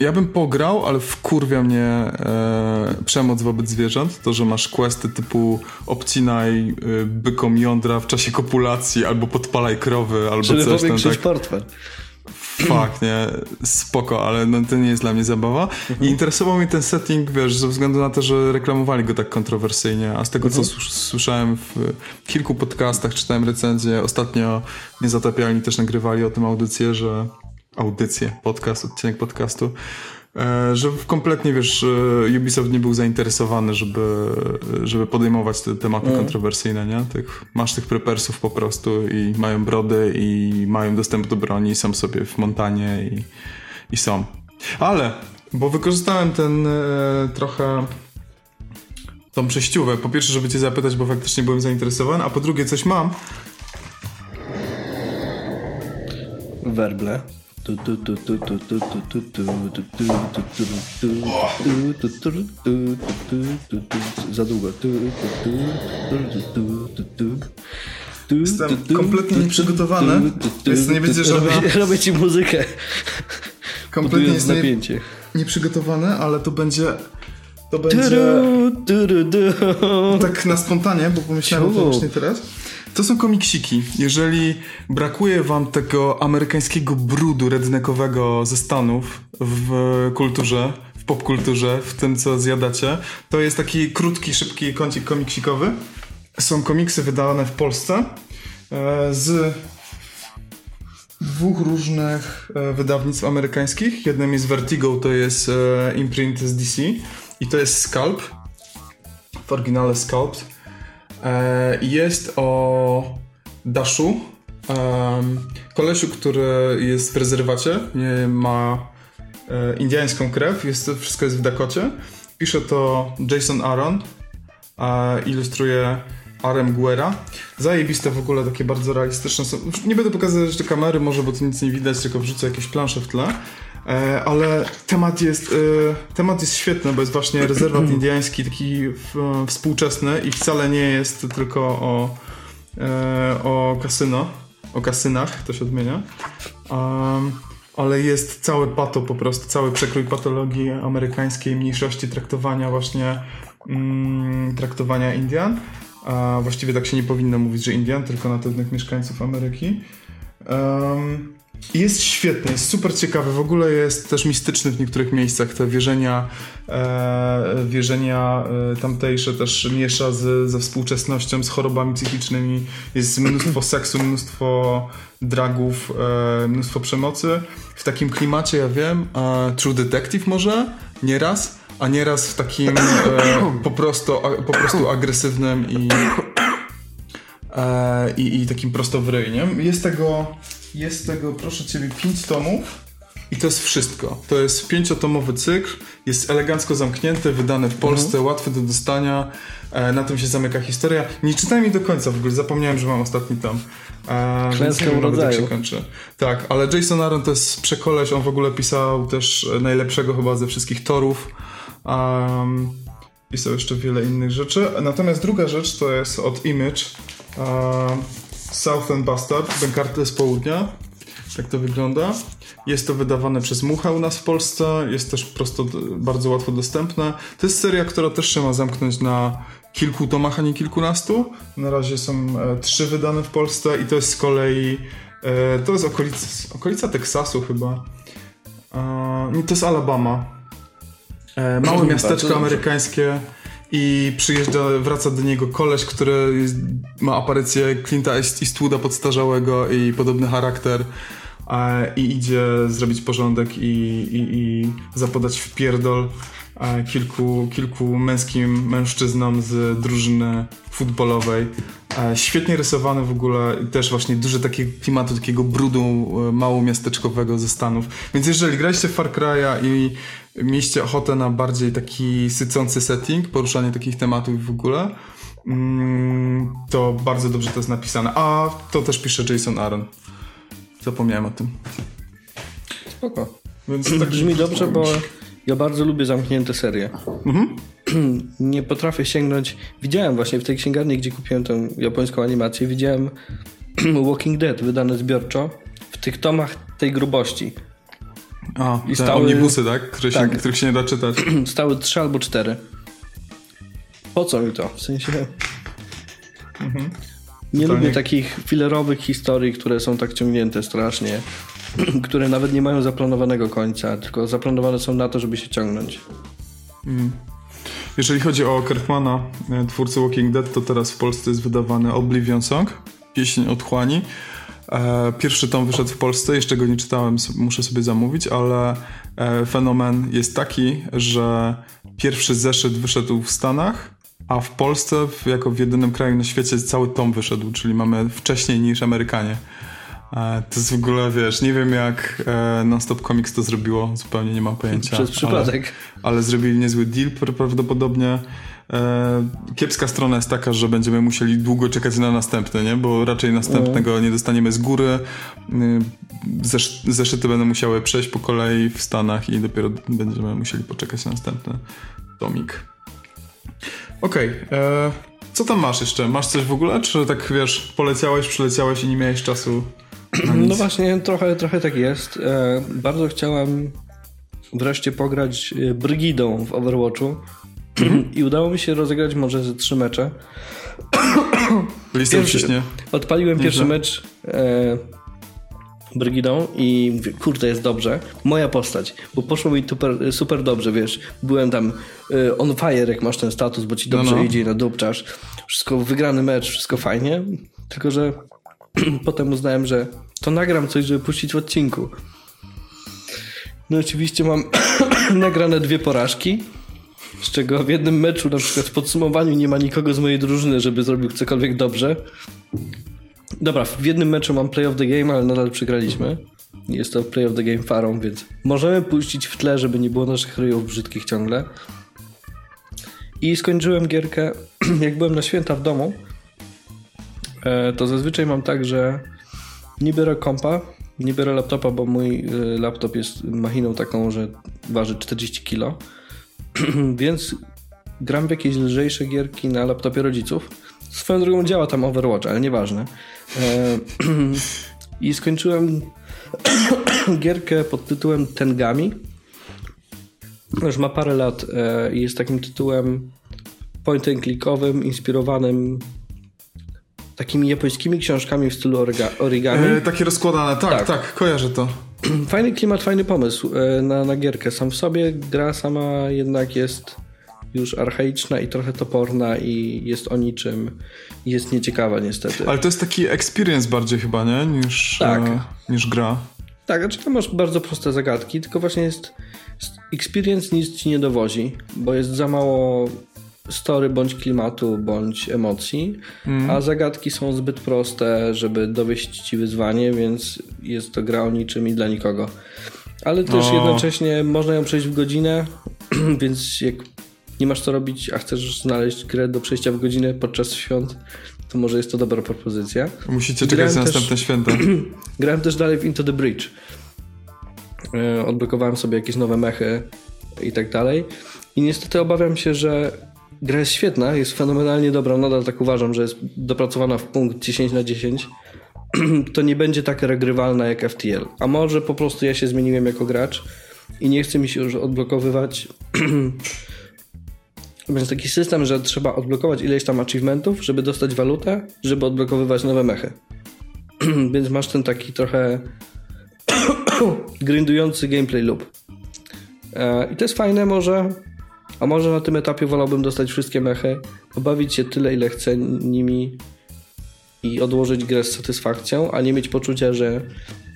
ja bym pograł, ale wkurwia mnie e, przemoc wobec zwierząt. To, że masz questy typu obcinaj e, bykom jądra w czasie kopulacji, albo podpalaj krowy, albo Żeby coś tam. Tak. portfel. Fakt, nie? Spoko, ale no, to nie jest dla mnie zabawa. Mhm. I interesował mnie ten setting, wiesz, ze względu na to, że reklamowali go tak kontrowersyjnie, a z tego, mhm. co słyszałem w kilku podcastach, czytałem recenzje, ostatnio Niezatapialni też nagrywali o tym audycję, że audycję, podcast, odcinek podcastu, e, że kompletnie, wiesz, e, Ubisoft nie był zainteresowany, żeby, żeby podejmować te tematy mm. kontrowersyjne, nie? Tych, masz tych prepersów po prostu i mają brody i mają dostęp do broni, są sobie w montanie i, i są. Ale, bo wykorzystałem ten e, trochę tą przejściówę. Po pierwsze, żeby cię zapytać, bo faktycznie byłem zainteresowany, a po drugie coś mam. Werble. Za długo. Jestem kompletnie nieprzygotowany. Jest nie będzie żadna... Robię, robię ci muzykę. Kompletnie jest napięcie. nieprzygotowany, ale to będzie... To będzie... Tak na spontanie, bo pomyślałem o właśnie teraz. To są komiksiki. Jeżeli brakuje wam tego amerykańskiego brudu redneckowego ze Stanów w kulturze, w popkulturze, w tym co zjadacie, to jest taki krótki, szybki kącik komiksikowy. Są komiksy wydawane w Polsce e, z dwóch różnych e, wydawnictw amerykańskich. Jednym jest Vertigo, to jest e, imprint z DC i to jest Scalp. W oryginale Scalp. E, jest o Dashu, kolesiu, który jest w rezerwacie, ma e, indiańską krew, jest, wszystko jest w Dakocie. Pisze to Jason Aaron, ilustruje Arem Guerra. Zajebiste w ogóle, takie bardzo realistyczne są. Nie będę pokazywać do kamery może, bo tu nic nie widać, tylko wrzucę jakieś plansze w tle. E, ale temat jest, e, temat jest świetny, bo jest właśnie rezerwat [clears throat] indiański, taki współczesny i wcale nie jest tylko o, e, o kasyno, o kasynach, to się odmienia. ale jest całe pato po prostu, cały przekrój patologii amerykańskiej, mniejszości, traktowania właśnie mm, traktowania Indian. A właściwie tak się nie powinno mówić, że Indian, tylko na pewnych mieszkańców Ameryki. Um, Jest świetny, jest super ciekawy. W ogóle jest też mistyczny w niektórych miejscach. Te wierzenia, e, wierzenia e, tamtejsze też miesza z, ze współczesnością, z chorobami psychicznymi. Jest mnóstwo [clears throat] seksu, mnóstwo dragów, e, mnóstwo przemocy. W takim klimacie, ja wiem, e, True Detective może, nieraz, a nieraz w takim e, po, prostu, po prostu agresywnym i, e, i, i takim prosto w ryj, nie? Jest tego jest tego, proszę Ciebie, 5 tomów. I to jest wszystko. To jest pięciotomowy cykl, jest elegancko zamknięty, wydany w Polsce, mhm. łatwy do dostania. E, na tym się zamyka historia. Nie czytałem jej do końca w ogóle, zapomniałem, że mam ostatni tom. E, Klęska urodzaju. Jak się kończy. Tak, ale Jason Aaron to jest przekoleś, on w ogóle pisał też najlepszego chyba ze wszystkich torów. Um, pisał jeszcze wiele innych rzeczy. Natomiast druga rzecz to jest od Image. Um, Southern Bastard, Bękarty z południa. Tak to wygląda. Jest to wydawane przez Mucha u nas w Polsce. Jest też prosto, bardzo łatwo dostępne. To jest seria, która też się ma zamknąć na kilku tomach, a nie kilkunastu. Na razie są e, trzy wydane w Polsce i to jest z kolei e, to jest okolica, okolica Teksasu chyba. E, to jest Alabama. E, małe miasteczko amerykańskie i przyjeżdża, wraca do niego koleś, który jest, ma aparycję Clint'a Eastwooda podstarzałego i podobny charakter i idzie zrobić porządek i, i, i zapodać w pierdol kilku, kilku męskim mężczyznom z drużyny futbolowej. Świetnie rysowany w ogóle, też właśnie duże takie klimatu, takiego brudu e, małomiasteczkowego ze Stanów. Więc jeżeli graliście w Far Cry'a i mieliście ochotę na bardziej taki sycący setting, poruszanie takich tematów w ogóle, mm, to bardzo dobrze to jest napisane. A to też pisze Jason Aaron. Zapomniałem o tym. Spoko. Więc tak Brzmi dobrze, bo ja bardzo lubię zamknięte serie. Mhm. [clears throat] Nie potrafię sięgnąć. Widziałem właśnie w tej księgarni, gdzie kupiłem tę japońską animację, widziałem [clears throat] Walking Dead wydane zbiorczo w tych tomach tej grubości. A, I stały, omnibusy, tak? Które tak. Się, których się nie da czytać. [clears throat] Stały trzy albo cztery. Po co mi to? W sensie... Mhm. Nie lubię takich filerowych historii, które są tak ciągnięte strasznie, [clears throat] które nawet nie mają zaplanowanego końca, tylko zaplanowane są na to, żeby się ciągnąć. Mm. Jeżeli chodzi o Kirkmana, e, twórcę Walking Dead, to teraz w Polsce jest wydawany Oblivion Song, pieśń otchłani. E, pierwszy tom wyszedł w Polsce, jeszcze go nie czytałem, muszę sobie zamówić, ale e, fenomen jest taki, że pierwszy zeszyt wyszedł w Stanach, a w Polsce, jako w jedynym kraju na świecie, cały tom wyszedł, czyli mamy wcześniej niż Amerykanie. E, to jest w ogóle, wiesz, nie wiem jak Nonstop Comics to zrobiło, zupełnie nie mam pojęcia. Przez przypadek. Ale, ale zrobili niezły deal prawdopodobnie. E, kiepska strona jest taka, że będziemy musieli długo czekać na następny, nie? bo raczej następnego nie dostaniemy z góry. E, zesz zeszyty będą musiały przejść po kolei w Stanach i dopiero będziemy musieli poczekać na następny tomik. Okej, okay. E, co tam masz jeszcze? Masz coś w ogóle? Czy tak wiesz, poleciałeś, przyleciałeś i nie miałeś czasu? No [clears throat] właśnie, trochę, trochę tak jest. bardzo chciałem wreszcie pograć Brygidą w Overwatchu. [clears throat] I udało mi się rozegrać może ze trzy mecze. [clears throat] Listę ciśnie. Odpaliłem pierwszy mecz e, Brygidą i kurde, jest dobrze. Moja postać, bo poszło mi super, super dobrze, wiesz. Byłem tam e, on fire, jak masz ten status, bo ci dobrze no, no. idzie na dupczarz. Wszystko, wygrany mecz, wszystko fajnie. Tylko, że [clears throat] potem uznałem, że to nagram coś, żeby puścić w odcinku. No oczywiście mam [clears throat] nagrane dwie porażki z czego w jednym meczu, na przykład w podsumowaniu, nie ma nikogo z mojej drużyny, żeby zrobił cokolwiek dobrze. Dobra, w jednym meczu mam play of the game, ale nadal przegraliśmy. Jest to play of the game farą, więc możemy puścić w tle, żeby nie było naszych ryjów brzydkich ciągle. I skończyłem gierkę, [clears throat] jak byłem na święta w domu, to zazwyczaj mam tak, że nie biorę kompa, nie biorę laptopa, bo mój e, laptop jest machiną taką, że waży 40 kg [clears throat] więc gram w jakieś lżejsze gierki na laptopie rodziców. Swoją drogą działa tam Overwatch, ale nieważne. E, [clears throat] I skończyłem [clears throat] gierkę pod tytułem Tengami. Już ma parę lat e, i jest takim tytułem point and clickowym, inspirowanym takimi japońskimi książkami w stylu origami. E, takie rozkładane, tak, tak, tak, kojarzę to. [clears throat] Fajny klimat, fajny pomysł e, na, na gierkę. Sam w sobie gra sama jednak jest już archaiczna i trochę toporna i jest o niczym jest nieciekawa niestety. Ale to jest taki experience bardziej chyba, nie? Niż, tak. e, niż gra. Tak, znaczy to masz bardzo proste zagadki, tylko właśnie jest experience nic ci nie dowozi, bo jest za mało story bądź klimatu, bądź emocji, mm. a zagadki są zbyt proste, żeby dowieść ci wyzwanie, więc jest to gra o niczym i dla nikogo. Ale też o. jednocześnie można ją przejść w godzinę, [clears throat] więc jak nie masz co robić, a chcesz znaleźć grę do przejścia w godzinę podczas świąt, to może jest to dobra propozycja. Musicie czekać na następne święta. [clears throat] grałem też dalej w Into the Bridge. Odblokowałem sobie jakieś nowe mechy i tak dalej. I niestety obawiam się, że gra jest świetna, jest fenomenalnie dobra, nadal tak uważam, że jest dopracowana w punkt 10 na 10. [clears throat] to nie będzie tak regrywalna jak FTL. A może po prostu ja się zmieniłem jako gracz i nie chce mi się już odblokowywać [clears throat] Więc taki system, że trzeba odblokować ileś tam achievementów, żeby dostać walutę, żeby odblokowywać nowe mechy. [clears throat] Więc masz ten taki trochę grindujący gameplay loop. E, I to jest fajne może, a może na tym etapie wolałbym dostać wszystkie mechy, pobawić się tyle, ile chcę nimi i odłożyć grę z satysfakcją, a nie mieć poczucia, że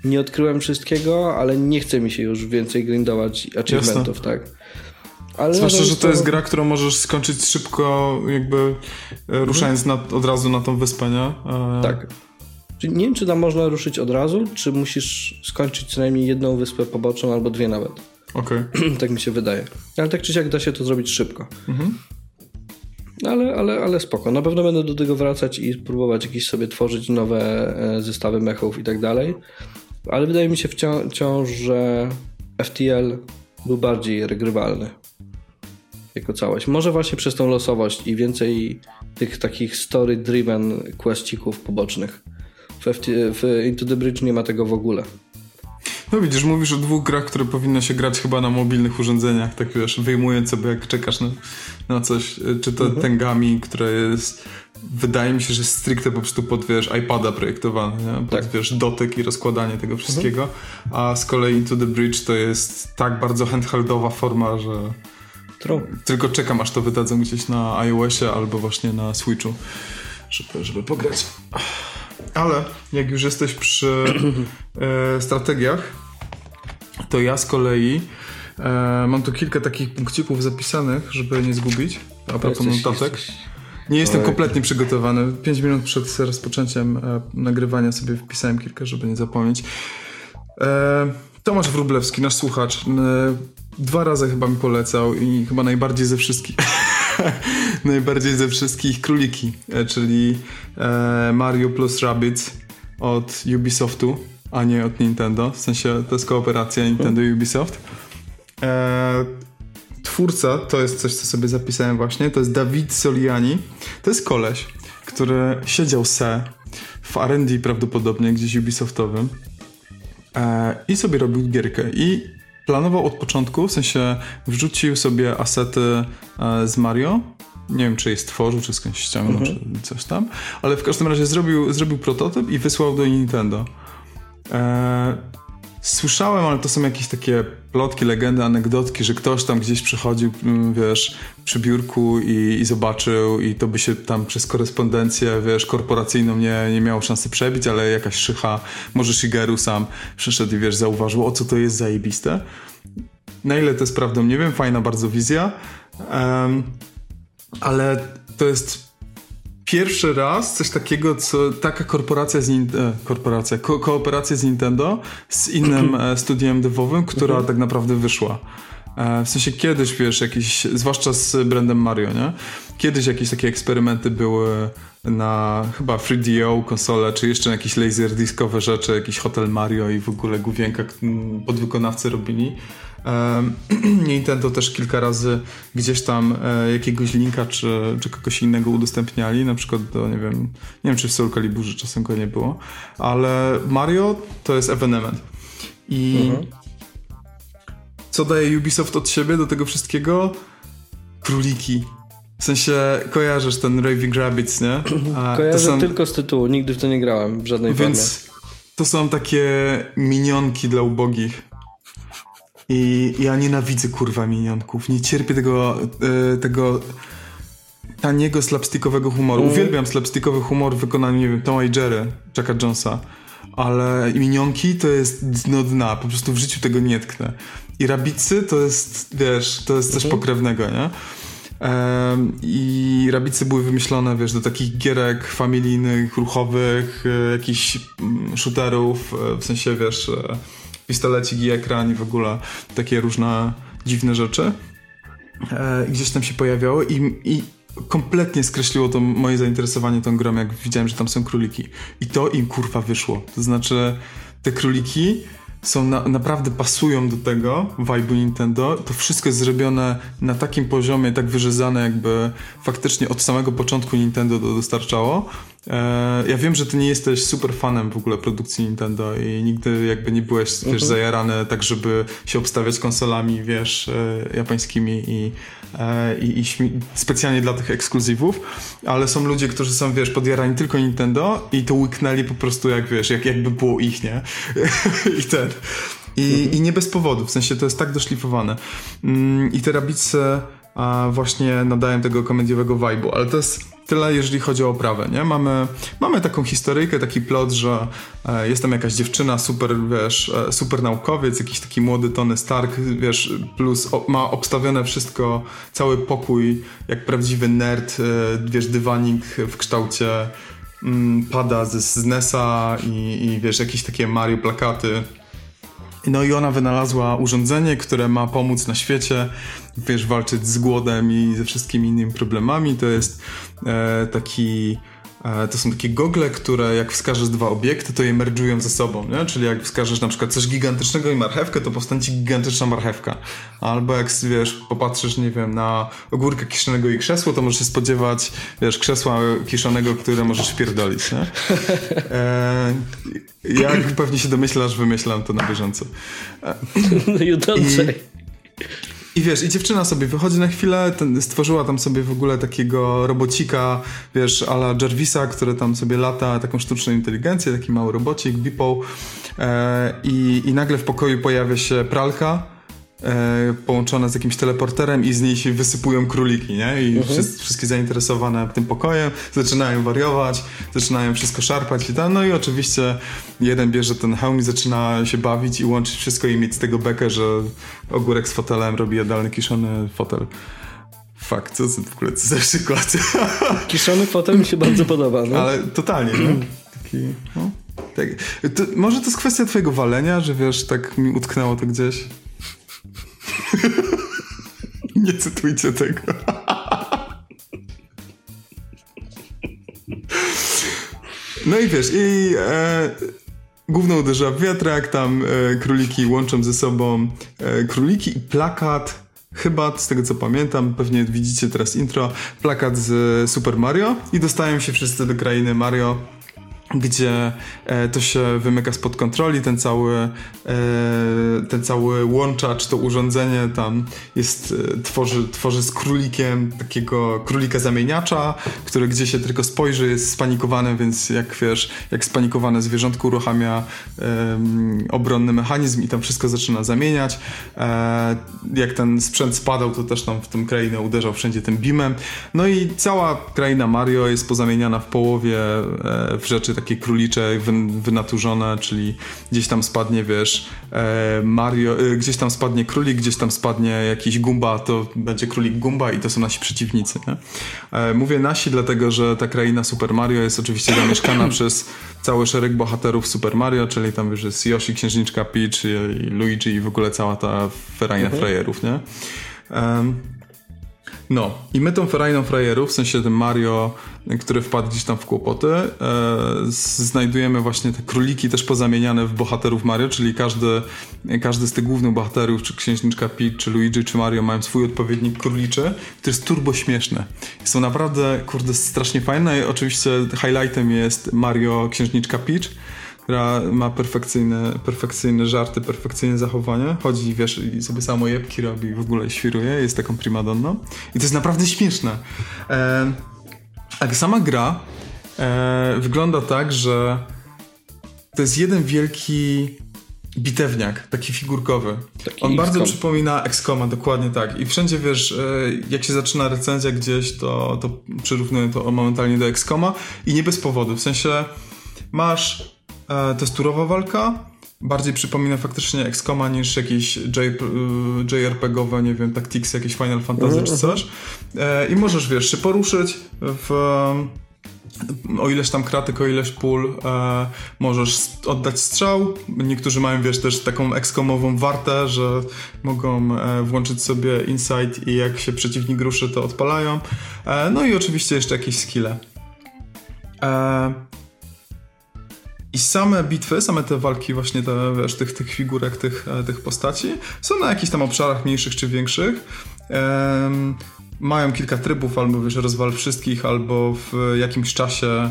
nie odkryłem wszystkiego, ale nie chce mi się już więcej grindować achievementów, Jasne. tak? Ale Zwłaszcza, że to jest gra, którą możesz skończyć szybko, jakby e, ruszając na, od razu na tą wyspę, nie? E... Tak. Czyli nie wiem, czy tam można ruszyć od razu, czy musisz skończyć co najmniej jedną wyspę poboczną albo dwie nawet. Okej. Okay. [clears throat] tak mi się wydaje. Ale tak czy siak da się to zrobić szybko. Mhm. Ale, ale, ale spoko. Na pewno będę do tego wracać i próbować jakieś sobie tworzyć nowe e, zestawy mechów i tak dalej. Ale wydaje mi się wciąż, że FTL był bardziej regrywalny jako całość. Może właśnie przez tą losowość i więcej tych takich story-driven questików pobocznych. W, FT, w Into the Bridge nie ma tego w ogóle. No widzisz, mówisz o dwóch grach, które powinno się grać chyba na mobilnych urządzeniach, tak wiesz, wyjmując sobie jak czekasz na, na coś, czy to mhm. Tengami, które jest wydaje mi się, że stricte po prostu pod, wiesz, iPada projektowane, nie? Pod, tak. wiesz, dotyk i rozkładanie tego wszystkiego, mhm. a z kolei Into the Bridge to jest tak bardzo handheldowa forma, że True. tylko czekam, aż to wydadzą gdzieś na iOSie albo właśnie na Switchu, żeby, żeby pograć. Ale jak już jesteś przy [clears throat] e, strategiach, to ja z kolei e, mam tu kilka takich punkcików zapisanych, żeby nie zgubić, a propos notatek. Nie jestem kompletnie przygotowany. Pięć minut przed rozpoczęciem e, nagrywania sobie wpisałem kilka, żeby nie zapomnieć. E, Tomasz Wróblewski, nasz słuchacz, e, dwa razy chyba mi polecał i chyba najbardziej ze wszystkich. [laughs] [laughs] najbardziej ze wszystkich króliki, e, czyli e, Mario plus Rabbids od Ubisoftu, a nie od Nintendo. W sensie to jest kooperacja Nintendo i Ubisoft. E, twórca, to jest coś, co sobie zapisałem właśnie, to jest David Soliani. To jest koleś, który siedział se w R&D prawdopodobnie gdzieś Ubisoftowym i sobie robił gierkę. I planował od początku, w sensie wrzucił sobie asety e, z Mario. Nie wiem, czy je stworzył, czy skądś ściągnął, mhm. czy coś tam. Ale w każdym razie zrobił, zrobił prototyp i wysłał do Nintendo. Eee, Słyszałem, ale to są jakieś takie plotki, legendy, anegdotki, że ktoś tam gdzieś przychodził, mm, wiesz, przy biurku i, i, zobaczył i to by się tam przez korespondencję, wiesz, korporacyjną nie, nie miało szansy przebić, ale jakaś szycha, może Shigeru sam przyszedł i wiesz, zauważył, o co to jest zajebiste. Na ile to jest prawdą, nie wiem, fajna bardzo wizja, um, ale to jest pierwszy raz coś takiego, co taka korporacja z e, korporacja, ko kooperacja z Nintendo z innym [clears throat] e, studiem devowym, która mhm. tak naprawdę wyszła. E, w sensie kiedyś, wiesz, jakieś, zwłaszcza z brandem Mario, nie? Kiedyś jakieś takie eksperymenty były na chyba 3DO konsole, czy jeszcze jakieś laserdiscowe rzeczy, jakiś Hotel Mario i w ogóle główienka podwykonawcy robili. [clears throat] Nintendo też kilka razy gdzieś tam e, jakiegoś linka czy, czy kogoś innego udostępniali, na przykład do, nie wiem, nie wiem czy w Soul Caliburze czasem go nie było, ale Mario to jest evenement. I mhm. co daje Ubisoft od siebie do tego wszystkiego? Króliki. W sensie kojarzysz ten Raving Rabbits, nie? [clears throat] A, Kojarzę są... tylko z tytułu, nigdy w to nie grałem w żadnej Więc formie. to są takie minionki dla ubogich. I ja nienawidzę kurwa minionków. Nie cierpię tego, e, tego taniego slapstickowego humoru. Mm. Uwielbiam slapstickowy humor w wykonaniu, nie wiem, Toma i Jerry, Jacka Jonesa. Ale minionki to jest dno dna. Po prostu w życiu tego nie tknę. I rabicy to jest, wiesz, to jest coś mm. pokrewnego, nie? I rabicy były wymyślone, wiesz, do takich gierek familijnych, ruchowych, e, jakichś mm, shooterów, e, w sensie, wiesz, pistolecik ekran i w ogóle takie różne dziwne rzeczy. I gdzieś tam się pojawiały i, i kompletnie skreśliło to moje zainteresowanie tą grą, jak widziałem, że tam są króliki. I to im kurwa wyszło. To znaczy, te króliki są na, naprawdę pasują do tego vibe'u Nintendo. To wszystko jest zrobione na takim poziomie, tak wyrzezane, jakby faktycznie od samego początku Nintendo to dostarczało. E, ja wiem, że ty nie jesteś super fanem w ogóle produkcji Nintendo i nigdy jakby nie byłeś, wiesz, mhm. zajarany tak, żeby się obstawiać konsolami, wiesz, e, japońskimi i, e, i, i specjalnie dla tych ekskluzywów, ale są ludzie, którzy są, wiesz, podjarani tylko Nintendo i to łyknęli po prostu jak, wiesz, jak, jakby było ich, nie? [laughs] I ten. I, mhm. I nie bez powodu, w sensie to jest tak doszlifowane. Mm, I te rabice właśnie nadają tego komediowego vibe'u, ale to jest tyle, jeżeli chodzi o oprawę, nie? Mamy, mamy taką historyjkę, taki plot, że e, jest tam jakaś dziewczyna, super, wiesz, e, super naukowiec, jakiś taki młody Tony Stark, wiesz, plus o, ma obstawione wszystko, cały pokój, jak prawdziwy nerd, e, wiesz, dywanik w kształcie mm, pada z, z NESa i, i wiesz, jakieś takie Mario plakaty no i ona wynalazła urządzenie, które ma pomóc na świecie, wiesz, walczyć z głodem i ze wszystkimi innymi problemami. To jest taki E, to są takie gogle, które jak wskażesz dwa obiekty, to je merdżują ze sobą, nie? Czyli jak wskażesz na przykład coś gigantycznego i marchewkę, to powstanie ci gigantyczna marchewka. Albo jak, wiesz, popatrzysz, nie wiem, na ogórkę kiszonego i krzesło, to możesz się spodziewać, wiesz, krzesła kiszonego, które możesz pierdolić, nie? E, jak pewnie się domyślasz, wymyślam to na bieżąco. E, [laughs] no say. I wiesz, i dziewczyna sobie wychodzi na chwilę, ten, stworzyła tam sobie w ogóle takiego robocika, wiesz, ala Jarvisa, który tam sobie lata, taką sztuczną inteligencję, taki mały robocik, Beeple e, i, i nagle w pokoju pojawia się pralka, e, połączone z jakimś teleporterem i z niej się wysypują króliki, nie? I mhm. wszyscy, wszystkie zainteresowane tym pokojem zaczynają wariować, zaczynają wszystko szarpać i tam, no i oczywiście jeden bierze ten hełm i zaczyna się bawić i łączyć wszystko i mieć z tego bekę, że ogórek z fotelem robi jadalny kiszony fotel. Fakt, co w ogóle co za [laughs] przykład? Kiszony fotel mi się bardzo podoba, no. Ale totalnie, nie? Taki, no. Tak. To, może to jest kwestia twojego walenia, że wiesz, tak mi utknęło to gdzieś. [laughs] Nie cytujcie tego. No i wiesz, i e, główną uderza w wiatrak, tam e, króliki łączą ze sobą e, króliki i plakat. Chyba z tego co pamiętam, pewnie widzicie teraz intro, plakat z Super Mario. I dostają się wszyscy do krainy Mario gdzie e, to się wymyka spod kontroli, ten cały, e, ten cały łączacz, to urządzenie tam jest, e, tworzy, tworzy z królikiem takiego królika zamieniacza, który gdzie się tylko spojrzy jest spanikowany, więc jak wiesz, jak spanikowane zwierzątko uruchamia obronny mechanizm i tam wszystko zaczyna zamieniać. jak ten sprzęt spadał, to też tam w tym krainę uderzał wszędzie tym beamem. No i cała kraina Mario jest pozamieniana w połowie w rzeczy takie królicze wynaturzone, czyli gdzieś tam spadnie, wiesz, e, Mario, e, gdzieś tam spadnie królik, gdzieś tam spadnie jakiś Gumba, to będzie królik Gumba i to są nasi przeciwnicy. Nie? E, mówię nasi, dlatego że ta kraina Super Mario jest oczywiście zamieszkana [clears throat] przez cały szereg bohaterów Super Mario, czyli tam wiesz, jest Yoshi, Księżniczka Peach i Luigi i w ogóle cała ta ferajna mhm. frajerów, nie? Um, no, i my tą ferajną frajerów, w sensie ten Mario, który wpadł gdzieś tam w kłopoty, e, znajdujemy właśnie te króliki też pozamieniane w bohaterów Mario, czyli każdy, każdy z tych głównych bohaterów, czy Księżniczka Peach, czy Luigi, czy Mario mają swój odpowiednik króliczy, który jest turbo śmieszny. Są naprawdę, kurde, strasznie fajne i oczywiście highlightem jest Mario Księżniczka Peach, Gra ma perfekcyjne, perfekcyjne żarty, perfekcyjne zachowanie. Chodzi, wiesz, i sobie samo jebki robi, w ogóle świruje, jest taką primadonną. I to jest naprawdę śmieszne. E, a sama gra e, wygląda tak, że to jest jeden wielki bitewniak, taki figurkowy. Taki On bardzo przypomina XCOMa, dokładnie tak. I wszędzie wiesz, e, jak się zaczyna recenzja gdzieś, to, to przyrównuję to momentalnie do XCOMa i nie bez powodu. W sensie masz e, testurowa walka, bardziej przypomina faktycznie XCOMa niż jakieś JRPG-owe, nie wiem, Tactics, jakieś Final Fantasy czy coś. E, I możesz, wiesz, się poruszyć w o ileś tam kratek, o ileś pól e, możesz oddać strzał. Niektórzy mają, wiesz, też taką ekskomową wartę, że mogą e, włączyć sobie insight i jak się przeciwnik ruszy, to odpalają. E, no i oczywiście jeszcze jakieś skille. E, I same bitwy, same te walki, właśnie te, wiesz, tych, tych figurek, tych, e, tych postaci, są na jakichś tam obszarach mniejszych czy większych mają kilka trybów, albo wiesz, rozwal wszystkich, albo w jakimś czasie e,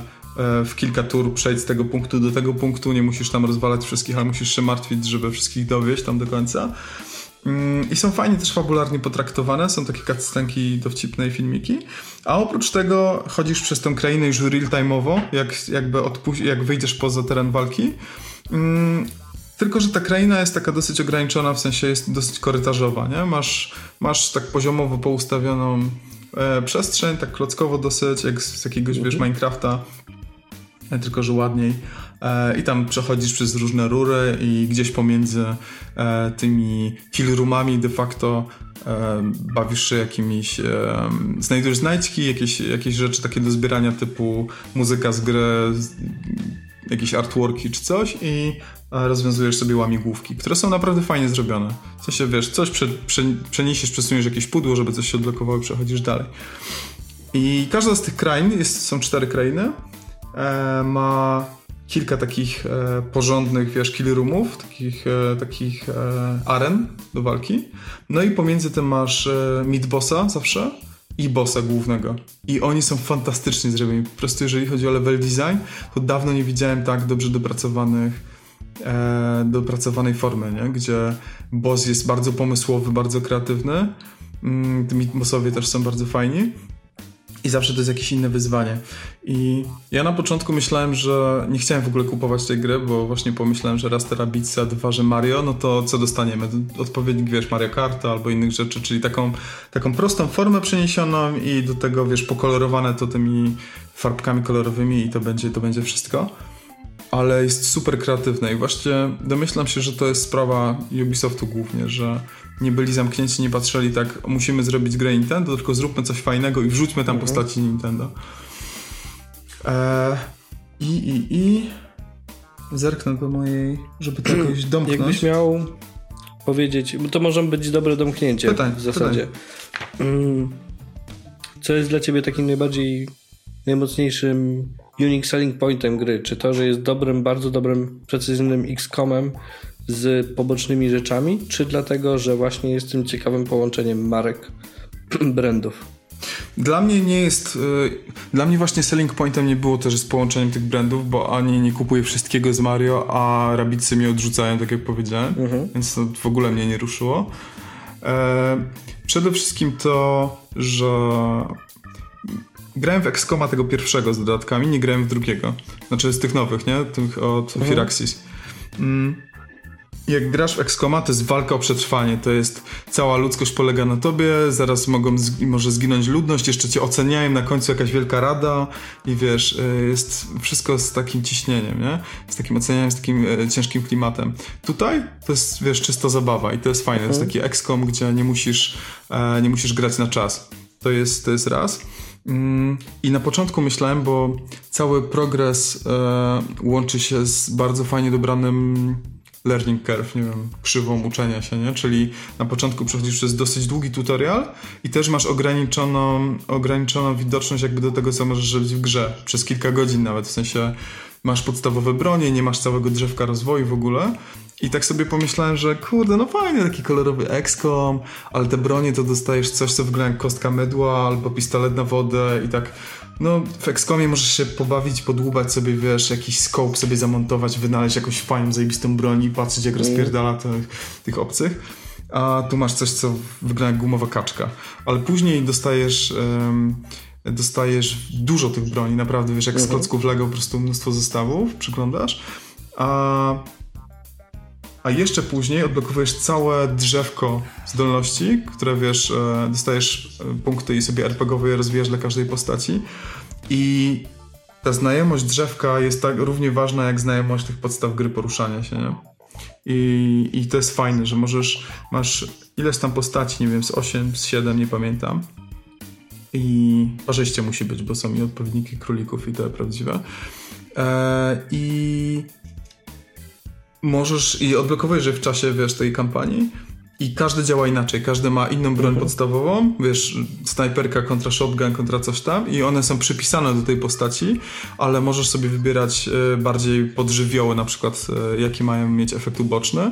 w kilka tur przejdź z tego punktu do tego punktu, nie musisz tam rozwalać wszystkich, ale musisz się martwić, żeby wszystkich dowieść tam do końca. Mm, I są fajnie też fabularnie potraktowane, są takie cutscenki dowcipne i filmiki. A oprócz tego chodzisz przez tę krainę już real-time'owo, jak, jakby odpuś- jak wyjdziesz poza teren walki. Mm, tylko, że ta kraina jest taka dosyć ograniczona, w sensie jest dosyć korytarzowa, nie? Masz, masz tak poziomowo poustawioną e, przestrzeń, tak klockowo dosyć, jak z, z jakiegoś, wiesz, mhm. Minecrafta, tylko, że ładniej. E, I tam przechodzisz przez różne rury i gdzieś pomiędzy e, tymi kill roomami de facto e, bawisz się jakimiś, e, znajdujesz znajdźki, jakieś, jakieś rzeczy takie do zbierania typu muzyka z gry, jakieś artworki czy coś i rozwiązujesz sobie łamigłówki, które są naprawdę fajnie zrobione. W sensie, wiesz, coś prze, prze, przeniesiesz, przesuniesz jakieś pudło, żeby coś się odblokowało i przechodzisz dalej. I każda z tych krain, jest, są cztery krainy, e, ma kilka takich e, porządnych, wiesz, kill roomów, takich, e, takich e, aren do walki. No i pomiędzy tym masz e, mid bossa zawsze i bossa głównego. I oni są fantastycznie zrobieni. Po prostu jeżeli chodzi o level design, to dawno nie widziałem tak dobrze dopracowanych e, dopracowanej formy, nie? gdzie boss jest bardzo pomysłowy, bardzo kreatywny. Mm, bossowie też są bardzo fajni. I zawsze to jest jakieś inne wyzwanie. I ja na początku myślałem, że nie chciałem w ogóle kupować tej gry, bo właśnie pomyślałem, że raz Terabitsa, dwa, że Mario, no to co dostaniemy? Odpowiednik, wiesz, Mario Kart albo innych rzeczy, czyli taką, taką prostą formę przeniesioną i do tego, wiesz, pokolorowane to tymi farbkami kolorowymi i to będzie, to będzie wszystko ale jest super kreatywne i właśnie domyślam się, że to jest sprawa Ubisoftu głównie, że nie byli zamknięci, nie patrzyli tak, musimy zrobić grę Nintendo, tylko zróbmy coś fajnego i wrzućmy tam mhm. postaci Nintendo. Eee, I, i, i zerknę do mojej, żeby to jakoś [clears throat] domknąć. Jakbyś miał powiedzieć, bo to może być dobre domknięcie pytań, w zasadzie. Pytań. Mm, co jest dla ciebie takim najbardziej najmocniejszym unique selling pointem gry? Czy to, że jest dobrym, bardzo dobrym, precyzyjnym XCOMem z pobocznymi rzeczami, czy dlatego, że właśnie jest tym ciekawym połączeniem marek, [clears throat] brandów? Dla mnie nie jest. Yy, dla mnie właśnie selling pointem nie było też z połączeniem tych brandów, bo ani nie kupuję wszystkiego z Mario, a rabicy mnie odrzucają, tak jak powiedziałem, mhm. więc to w ogóle mnie nie ruszyło. E, przede wszystkim to, że grałem w XCOMa tego pierwszego z dodatkami, nie grałem w drugiego. Znaczy z tych nowych, nie? Tych od mhm. Firaxis. Mm. Jak grasz w XCOMa, to jest walka o przetrwanie. To jest cała ludzkość polega na tobie, zaraz mogą z, może zginąć ludność, jeszcze cię oceniają, na końcu jakaś wielka rada i wiesz, e, jest wszystko z takim ciśnieniem, nie? Z takim ocenianiem, z takim e, ciężkim klimatem. Tutaj to jest, wiesz, czysto zabawa i to jest fajne. Mhm. To jest mhm. taki XCOM, gdzie nie musisz, e, nie musisz grać na czas. To jest, to jest raz. Mm, I na początku myślałem, bo cały progres e, łączy się z bardzo fajnie dobranym learning curve, nie wiem, krzywą uczenia się, nie? Czyli na początku przechodzisz przez dosyć długi tutorial i też masz ograniczoną, ograniczoną widoczność jakby do tego, co możesz robić w grze. Przez kilka godzin nawet, w sensie masz podstawowe bronie, nie masz całego drzewka rozwoju w ogóle. I tak sobie pomyślałem, że kurde, no fajny taki kolorowy XCOM, ale te bronie to dostajesz coś, co wygląda jak kostka mydła albo pistolet na wodę i tak No, w XCOMie możesz się pobawić, podłubać sobie, wiesz, jakiś scope sobie zamontować, wynaleźć jakąś fajną, zajebistą broń i patrzeć, jak mm. rozpierdala tych, tych obcych. A tu masz coś, co wygląda jak gumowa kaczka. Ale później dostajesz... Um, dostajesz dużo tych broni, naprawdę, wiesz, jak z mhm. klocków Lego po prostu mnóstwo zestawów przyglądasz, a, a jeszcze później odblokowujesz całe drzewko zdolności, które, wiesz, e, dostajesz e, punkty i sobie RPGowo je rozwijasz dla każdej postaci i ta znajomość drzewka jest tak równie ważna, jak znajomość tych podstaw gry poruszania się, nie? I, I to jest fajne, że możesz, masz ileś tam postaci, nie wiem, z 8, z 7, nie pamiętam, i parzyście musi być, bo są i odpowiedniki królików i to prawdziwe. E, I możesz i odblokowujesz je w czasie, wiesz, tej kampanii i każdy działa inaczej, każdy ma inną broń mhm. podstawową, wiesz, snajperka kontra shotgun, kontra coś tam i one są przypisane do tej postaci, ale możesz sobie wybierać e, bardziej podżywioły, na przykład e, jaki mają mieć efekt uboczny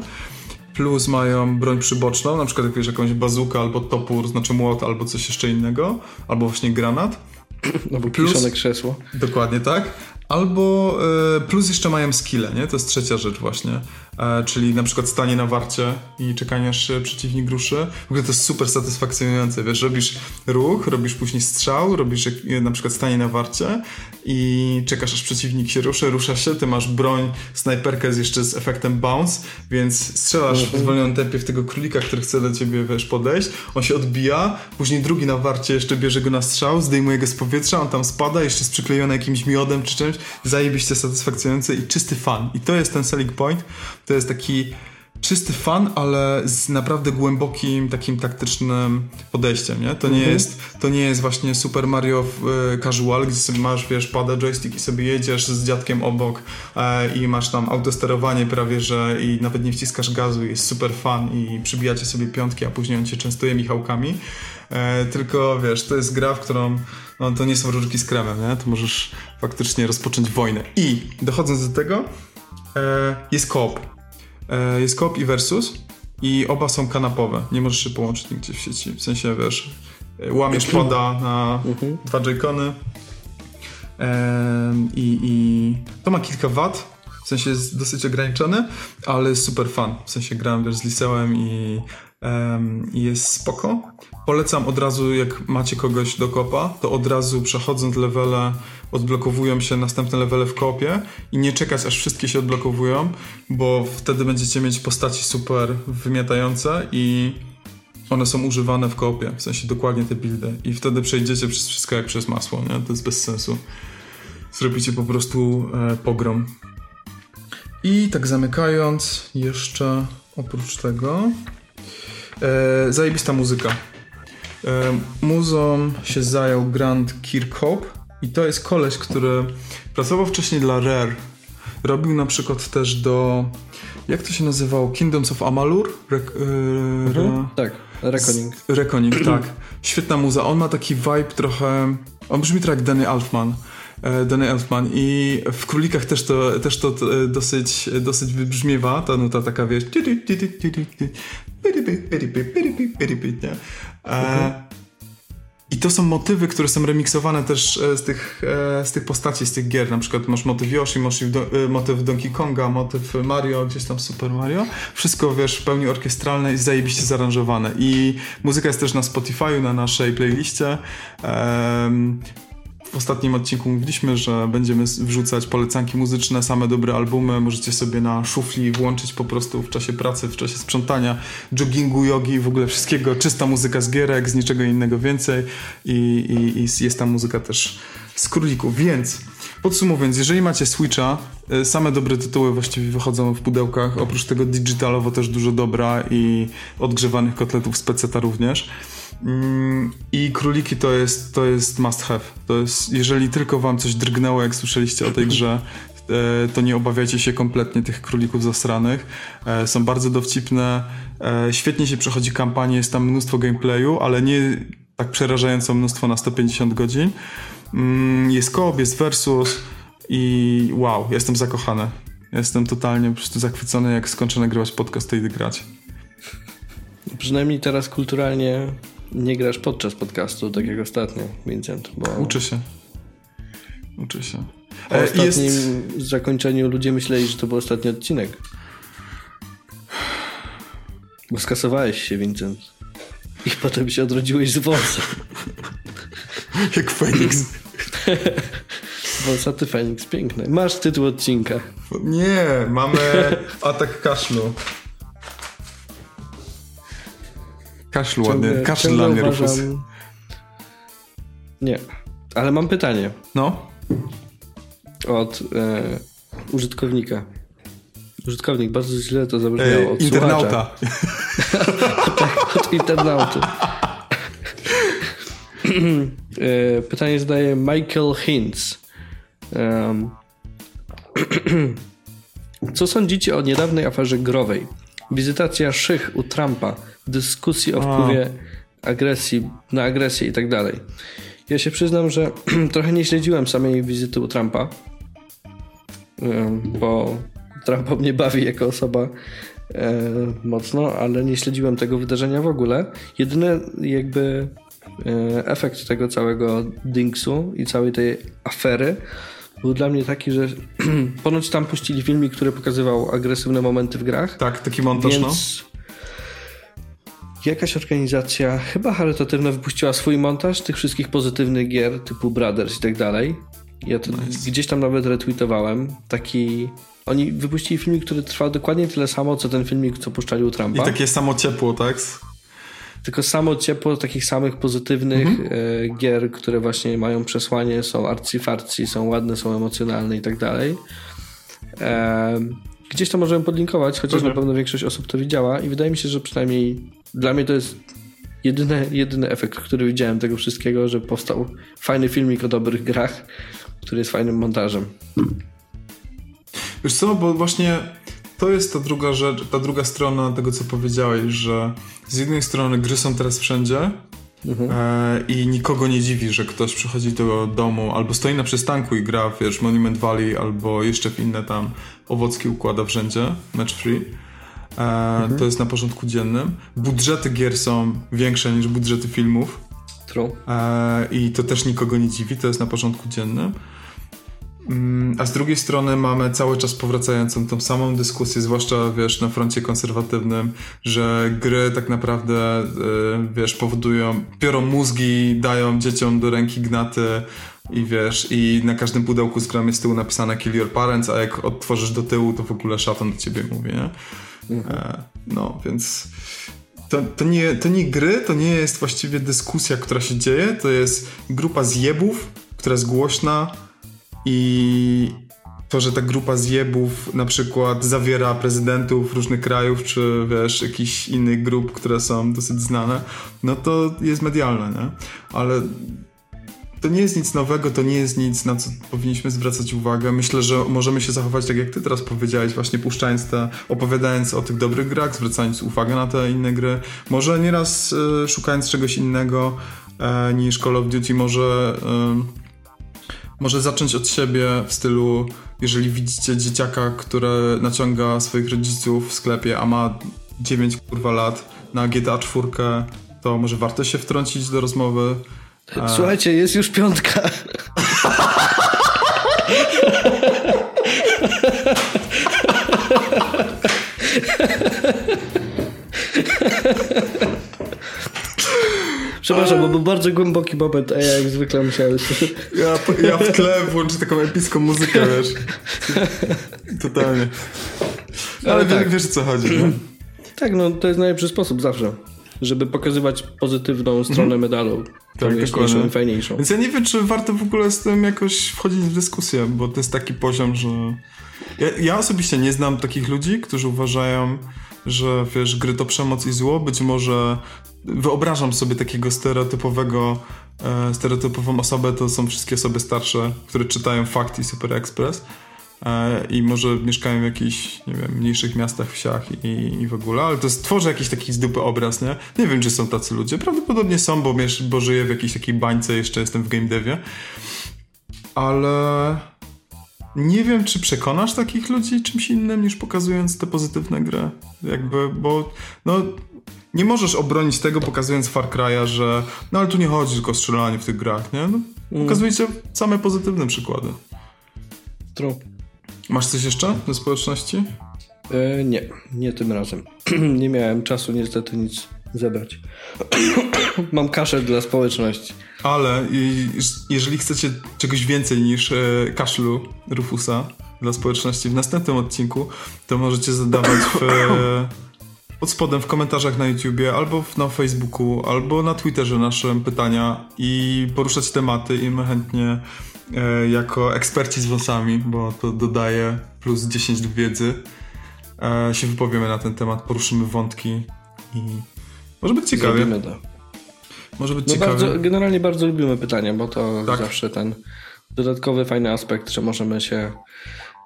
plus mają broń przyboczną, na przykład jakąś, jakąś bazukę albo topór, znaczy młot albo coś jeszcze innego, albo właśnie granat. [clears throat] Albo plus, krzesło. Dokładnie tak. Albo y, plus jeszcze mają skille, nie? To jest trzecia rzecz właśnie. E, czyli na przykład stanie na warcie i czekanie aż przeciwnik ruszy. W ogóle to jest super satysfakcjonujące, wiesz, robisz ruch, robisz później strzał, robisz na przykład stanie na warcie i czekasz aż przeciwnik się ruszy, rusza się, ty masz broń, snajperkę jeszcze z efektem bounce, więc strzelasz w zwolnionym tempie w tego królika, który chce do ciebie, wiesz, podejść, on się odbija, później drugi na warcie jeszcze bierze go na strzał, zdejmuje go z powietrza, on tam spada, jeszcze jest przyklejony jakimś miodem czy czymś, zajebiście satysfakcjonujące i czysty fan. I to jest ten selling point, to jest taki czysty fan, ale z naprawdę głębokim, takim taktycznym podejściem, nie? To nie, mhm. jest, to nie jest właśnie Super Mario e, casual, gdzie sobie masz, wiesz, pada joystick i sobie jedziesz z dziadkiem obok e, i masz tam autosterowanie prawie, że i nawet nie wciskasz gazu, jest super fan i przybijacie sobie piątki, a później on cię częstuje michałkami. E, tylko, wiesz, to jest gra, w którą no, to nie są różki z kremem, nie? To możesz faktycznie rozpocząć wojnę. I dochodząc do tego, jest koop E, jest Coop i Versus i oba są kanapowe. Nie możesz się połączyć nigdzie w sieci. W sensie, wiesz, e, łamiesz pada na mhm. dwa joycony i, i to ma kilka wad, w sensie jest dosyć ograniczony, ale jest super fan. W sensie grałem też z liceum um, i jest spoko. Polecam od razu, jak macie kogoś do kopa, to od razu przechodząc levele odblokowują się następne levele w kopie i nie czekać aż wszystkie się odblokowują, bo wtedy będziecie mieć postaci super wymiatające i one są używane w kopie, w sensie dokładnie te buildy i wtedy przejdziecie przez wszystko jak przez masło, nie? To jest bez sensu. Zrobicie po prostu e, pogrom. I tak zamykając, jeszcze oprócz tego e, zajebista muzyka. E, muzą się zajął Grant Kirkhope i to jest koleś, który pracował wcześniej dla Rare. Robił na przykład też do. Jak to się nazywało? Kingdoms of Amalur? Re, yy, mhm, tak, Reckoning. Reckoning, tak. Świetna muza. On ma taki vibe trochę. On brzmi trochę jak Danny Altman. E, Danny Elfman i w Królikach też to, też to dosyć, dosyć wybrzmiewa, ta nuta taka, wiesz nie? E, i to są motywy, które są remiksowane też e, z tych, e, z tych postaci, z tych gier. Na przykład masz motyw Yoshi, masz e, motyw Donkey Konga, motyw Mario, gdzieś tam Super Mario. Wszystko, wiesz, w pełni orkiestralne i zajebiście zaaranżowane. I muzyka jest też na Spotify, na naszej playliście. W ostatnim odcinku mówiliśmy, że będziemy wrzucać polecanki muzyczne, same dobre albumy. Możecie sobie na szufli włączyć po prostu w czasie pracy, w czasie sprzątania, joggingu, jogi, w ogóle wszystkiego. Czysta muzyka z gierek, z niczego innego więcej. I, i, i jest tam muzyka też z królików. Więc podsumowując, jeżeli macie Switcha, y, same dobre tytuły właściwie wychodzą w pudełkach. Oprócz tego digitalowo też dużo dobra i odgrzewanych kotletów z peceta również. Mm, I króliki to jest, to jest must have. To jest, jeżeli tylko wam coś drgnęło, jak słyszeliście o tej grze, e, to nie obawiajcie się kompletnie tych królików zasranych. E, są bardzo dowcipne, e, świetnie się przechodzi kampanię, jest tam mnóstwo gameplayu, ale nie tak przerażająco mnóstwo na 150 godzin. Mm, jest koop, jest versus i wow, jestem zakochany. Jestem totalnie po prostu zachwycony, jak skończę nagrywać podcast i grać. Przynajmniej teraz kulturalnie nie grasz podczas podcastu, tak jak ostatnio, Vincent. Bo... Uczę się. uczy się. Po E, ostatnim jest- zakończeniu ludzie myśleli, że to był ostatni odcinek. Bo skasowałeś się, Vincent. I potem się odrodziłeś z wąsa. [laughs] Jak Feniks. [laughs] Wąsaty Feniks, piękne. Masz tytuł odcinka. Nie, mamy atak kaszlu. Ciągle- kaszel ciągle dla mnie, Rufus. Nie, ale mam pytanie No, od e, użytkownika. Użytkownik, bardzo źle to zabrzmiało. e, Od internauta. [laughs] od internauty. E, Pytanie zadaje Michael Hintz. Em, [clears throat] Co sądzicie o niedawnej aferze growej? Wizytacja szych u Trumpa, dyskusji o wpływie agresji, na agresję i tak dalej. Ja się przyznam, że [clears throat] trochę nie śledziłem samej wizyty u Trumpa, bo Trumpa mnie bawi jako osoba e, mocno, ale nie śledziłem tego wydarzenia w ogóle. Jedyny jakby e, efekt tego całego dingsu i całej tej afery był dla mnie taki, że [clears throat] ponoć tam puścili filmik, który pokazywał agresywne momenty w grach. Tak, taki montaż, no. Jakaś organizacja, chyba charytatywna, wypuściła swój montaż tych wszystkich pozytywnych gier typu Brothers i tak dalej. Ja to gdzieś tam nawet retweetowałem. Taki. Oni wypuścili filmik, który trwał dokładnie tyle samo, co ten filmik, co puszczali u I Trumpa. takie samo ciepło, tak? Tylko samo ciepło takich samych pozytywnych e, gier, które właśnie mają przesłanie, są arcyfarci, są ładne, są emocjonalne i tak dalej. Gdzieś to możemy podlinkować, chociaż Dobra. na pewno większość osób to widziała i wydaje mi się, że przynajmniej dla mnie to jest jedyny, jedyny efekt, który widziałem tego wszystkiego, że powstał fajny filmik o dobrych grach, który jest fajnym montażem. Wiesz co, bo właśnie to jest ta druga rzecz, ta druga strona tego, co powiedziałeś, że z jednej strony gry są teraz wszędzie e, i nikogo nie dziwi, że ktoś przychodzi do domu albo stoi na przystanku i gra, wiesz, Monument Valley albo jeszcze w inne tam owocki układa wszędzie, match free. E, To jest na porządku dziennym. Budżety gier są większe niż budżety filmów. True. E, I to też nikogo nie dziwi, to jest na porządku dziennym. Mm, A z drugiej strony mamy cały czas powracającą tą samą dyskusję, zwłaszcza wiesz, na froncie konserwatywnym, że gry tak naprawdę e, wiesz, powodują, biorą mózgi, dają dzieciom do ręki gnaty i wiesz, i na każdym pudełku z grami z tyłu napisane kill your parents, a jak otworzysz do tyłu, to w ogóle szatan do ciebie mówi, nie? E, No, więc to, to, nie, to nie gry, to nie jest właściwie dyskusja, która się dzieje, to jest grupa zjebów, która jest głośna i to, że ta grupa zjebów na przykład zawiera prezydentów różnych krajów, czy wiesz, jakichś innych grup, które są dosyć znane, no to jest medialne, nie? Ale to nie jest nic nowego, to nie jest nic, na co powinniśmy zwracać uwagę. Myślę, że możemy się zachować tak, jak ty teraz powiedziałeś, właśnie puszczając te, opowiadając o tych dobrych grach, zwracając uwagę na te inne gry. Może nieraz e, szukając czegoś innego e, niż Call of Duty, może, e, może zacząć od siebie w stylu, jeżeli widzicie dzieciaka, który naciąga swoich rodziców w sklepie, a ma 9 kurwa lat na GTA 4, to może warto się wtrącić do rozmowy. Słuchajcie, jest już piątka. [laughs] Przepraszam, bo był bardzo głęboki moment, a ja jak zwykle musiałem... Ja, ja w tle włączę taką epicką muzykę, wiesz. Totalnie. Ale, Ale wie, tak. wiesz o co chodzi, nie? Tak, no to jest najlepszy sposób zawsze, żeby pokazywać pozytywną stronę medalu. Tak, dokładnie. fajniejszą. Więc ja nie wiem, czy warto w ogóle z tym jakoś wchodzić w dyskusję, bo to jest taki poziom, że... Ja, ja osobiście nie znam takich ludzi, którzy uważają, że wiesz, gry to przemoc i zło. Być może wyobrażam sobie takiego stereotypowego, e, stereotypową osobę, to są wszystkie osoby starsze, które czytają Fakt i Super Express e, i może mieszkają w jakichś, nie wiem, mniejszych miastach, wsiach i, i w ogóle, ale to jest, tworzy jakiś taki z dupy obraz, nie? Nie wiem, czy są tacy ludzie. Prawdopodobnie są, bo, miesz, bo żyję w jakiejś takiej bańce, jeszcze jestem w game devie. Ale... nie wiem, czy przekonasz takich ludzi czymś innym niż pokazując te pozytywne gry. Jakby, bo no, nie możesz obronić tego pokazując Far Cry'a, że no ale tu nie chodzi tylko o strzelanie w tych grach, nie? No, pokazujecie same pozytywne przykłady. True. Masz coś jeszcze do społeczności? E, nie, nie tym razem. [clears throat] nie miałem czasu niestety nic zebrać. [clears throat] Mam kaszę dla społeczności. Ale jeżeli chcecie czegoś więcej niż e, kaszlu Rufusa dla społeczności w następnym odcinku, to możecie zadawać w, e, [coughs] pod spodem w komentarzach na YouTubie, albo na Facebooku, albo na Twitterze naszym pytania i poruszać tematy i my chętnie e, jako eksperci z wąsami, bo to dodaje plus 10 do wiedzy, się wypowiemy na ten temat, poruszymy wątki i może być ciekawie. Zrobimy to. Może być No ciekawie. bardzo, generalnie bardzo lubimy pytania, bo to Tak. zawsze ten dodatkowy, fajny aspekt, że możemy się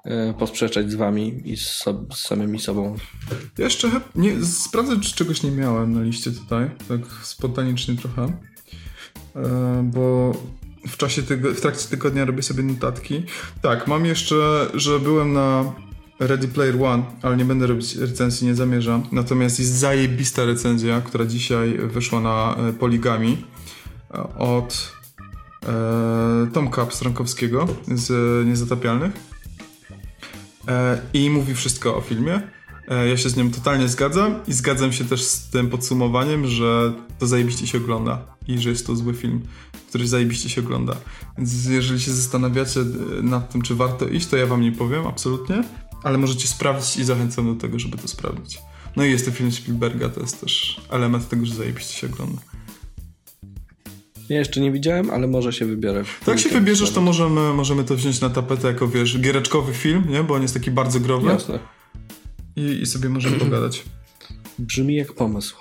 e, posprzeczać z wami i z, sob- z samymi sobą. Ja jeszcze nie, sprawdzę, czy czegoś nie miałem na liście tutaj, tak spontanicznie trochę, e, bo w czasie tego, w trakcie tygodnia robię sobie notatki. Tak, mam jeszcze, że byłem na Ready Player One, ale nie będę robić recenzji, nie zamierzam. Natomiast jest zajebista recenzja, która dzisiaj wyszła na e, Poligami e, od e, Tomka Pstrąkowskiego z Niezatapialnych. E, I mówi wszystko o filmie. E, Ja się z nią totalnie zgadzam i zgadzam się też z tym podsumowaniem, że to zajebiście się ogląda i że jest to zły film, który zajebiście się ogląda. Więc jeżeli się zastanawiacie e, nad tym, czy warto iść, to ja wam nie powiem, absolutnie, ale możecie sprawdzić i zachęcam do tego, żeby to sprawdzić. No i jest to film Spielberga, to jest też element tego, że zajebiście się ogląda. Ja jeszcze nie widziałem, ale może się wybiorę. To jak się wybierzesz, to możemy, możemy to wziąć na tapetę jako, wiesz, giereczkowy film, nie? Bo on jest taki bardzo growy Jasne. i, i sobie możemy [clears throat] pogadać. Brzmi jak pomysł.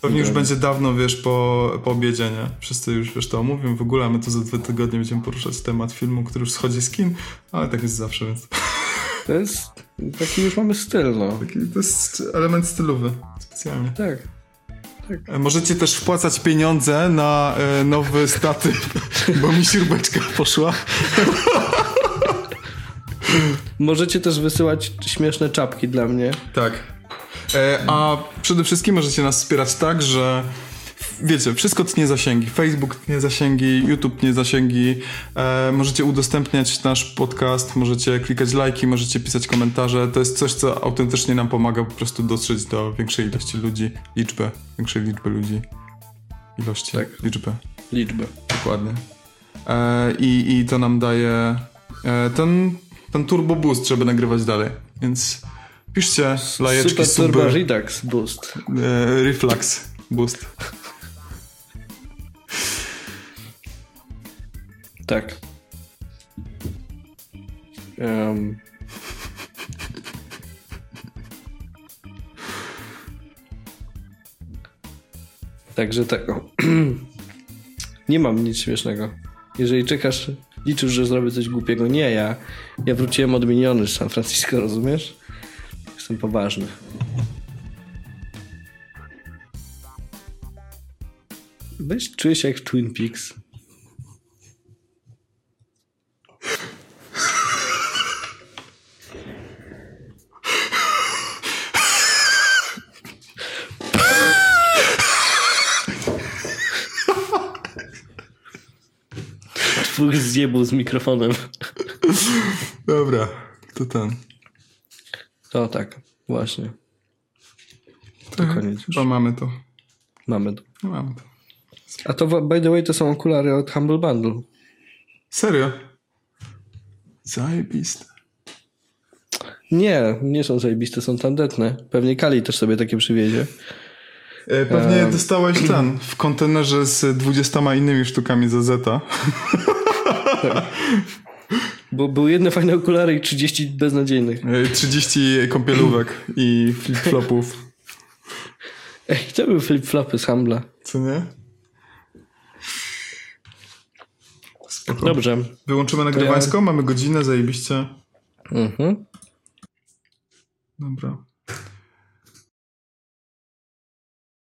Pewnie już będzie dawno, wiesz, po, po obiedzie, nie? Wszyscy już, wiesz, to omówią. W ogóle a my tu za dwa tygodnie będziemy poruszać temat filmu, który już schodzi z kin, ale tak jest zawsze, więc To jest taki już mamy styl, no. taki, to jest element stylowy, specjalnie. Tak. E, Możecie też wpłacać pieniądze na e, nowy statyw, [laughs] bo mi śrubeczka poszła. [laughs] Możecie też wysyłać śmieszne czapki dla mnie. Tak. E, a przede wszystkim możecie nas wspierać tak, że wiecie, wszystko tnie zasięgi. Facebook tnie zasięgi, YouTube tnie zasięgi. E, możecie udostępniać nasz podcast, możecie klikać lajki, możecie pisać komentarze. To jest coś, co autentycznie nam pomaga po prostu dotrzeć do większej ilości ludzi, liczby, większej liczby ludzi. Ilości, Tak. liczby, Liczbę. dokładnie. E, i, I to nam daje e, ten, ten turbo boost, żeby nagrywać dalej. Więc piszcie lajeczki, Super suby. Turbo Redux Boost. E, reflux boost. Tak. Em. Także tak. [clears throat] Nie mam nic śmiesznego. Jeżeli czekasz, liczysz, że zrobię coś głupiego. Nie, ja. Ja wróciłem odmieniony z San Francisco, rozumiesz? Jestem poważny. Weź, czuję się jak w Twin Peaks. Dwóch zjebów z mikrofonem. Dobra, to ten. To tak, właśnie. To koniec już. Chyba mamy to. Mamy to. No, mamy to. A to by the way to są okulary od Humble Bundle. Serio? Zajebiste. Nie, nie są zajebiste, są tandetne. Pewnie Kali też sobie takie przywiezie. E, pewnie dostałeś ten w kontenerze z 20 innymi sztukami za Zeta. [laughs] Bo były jedne fajne okulary i 30 beznadziejnych. E, 30 kąpielówek i flip-flopów. Ej, to były flip-flopy z Humbla. Co nie? Spoko. Dobrze. Wyłączymy nagrywańsko, mamy godzinę, zajebiście. Mhm. Dobra.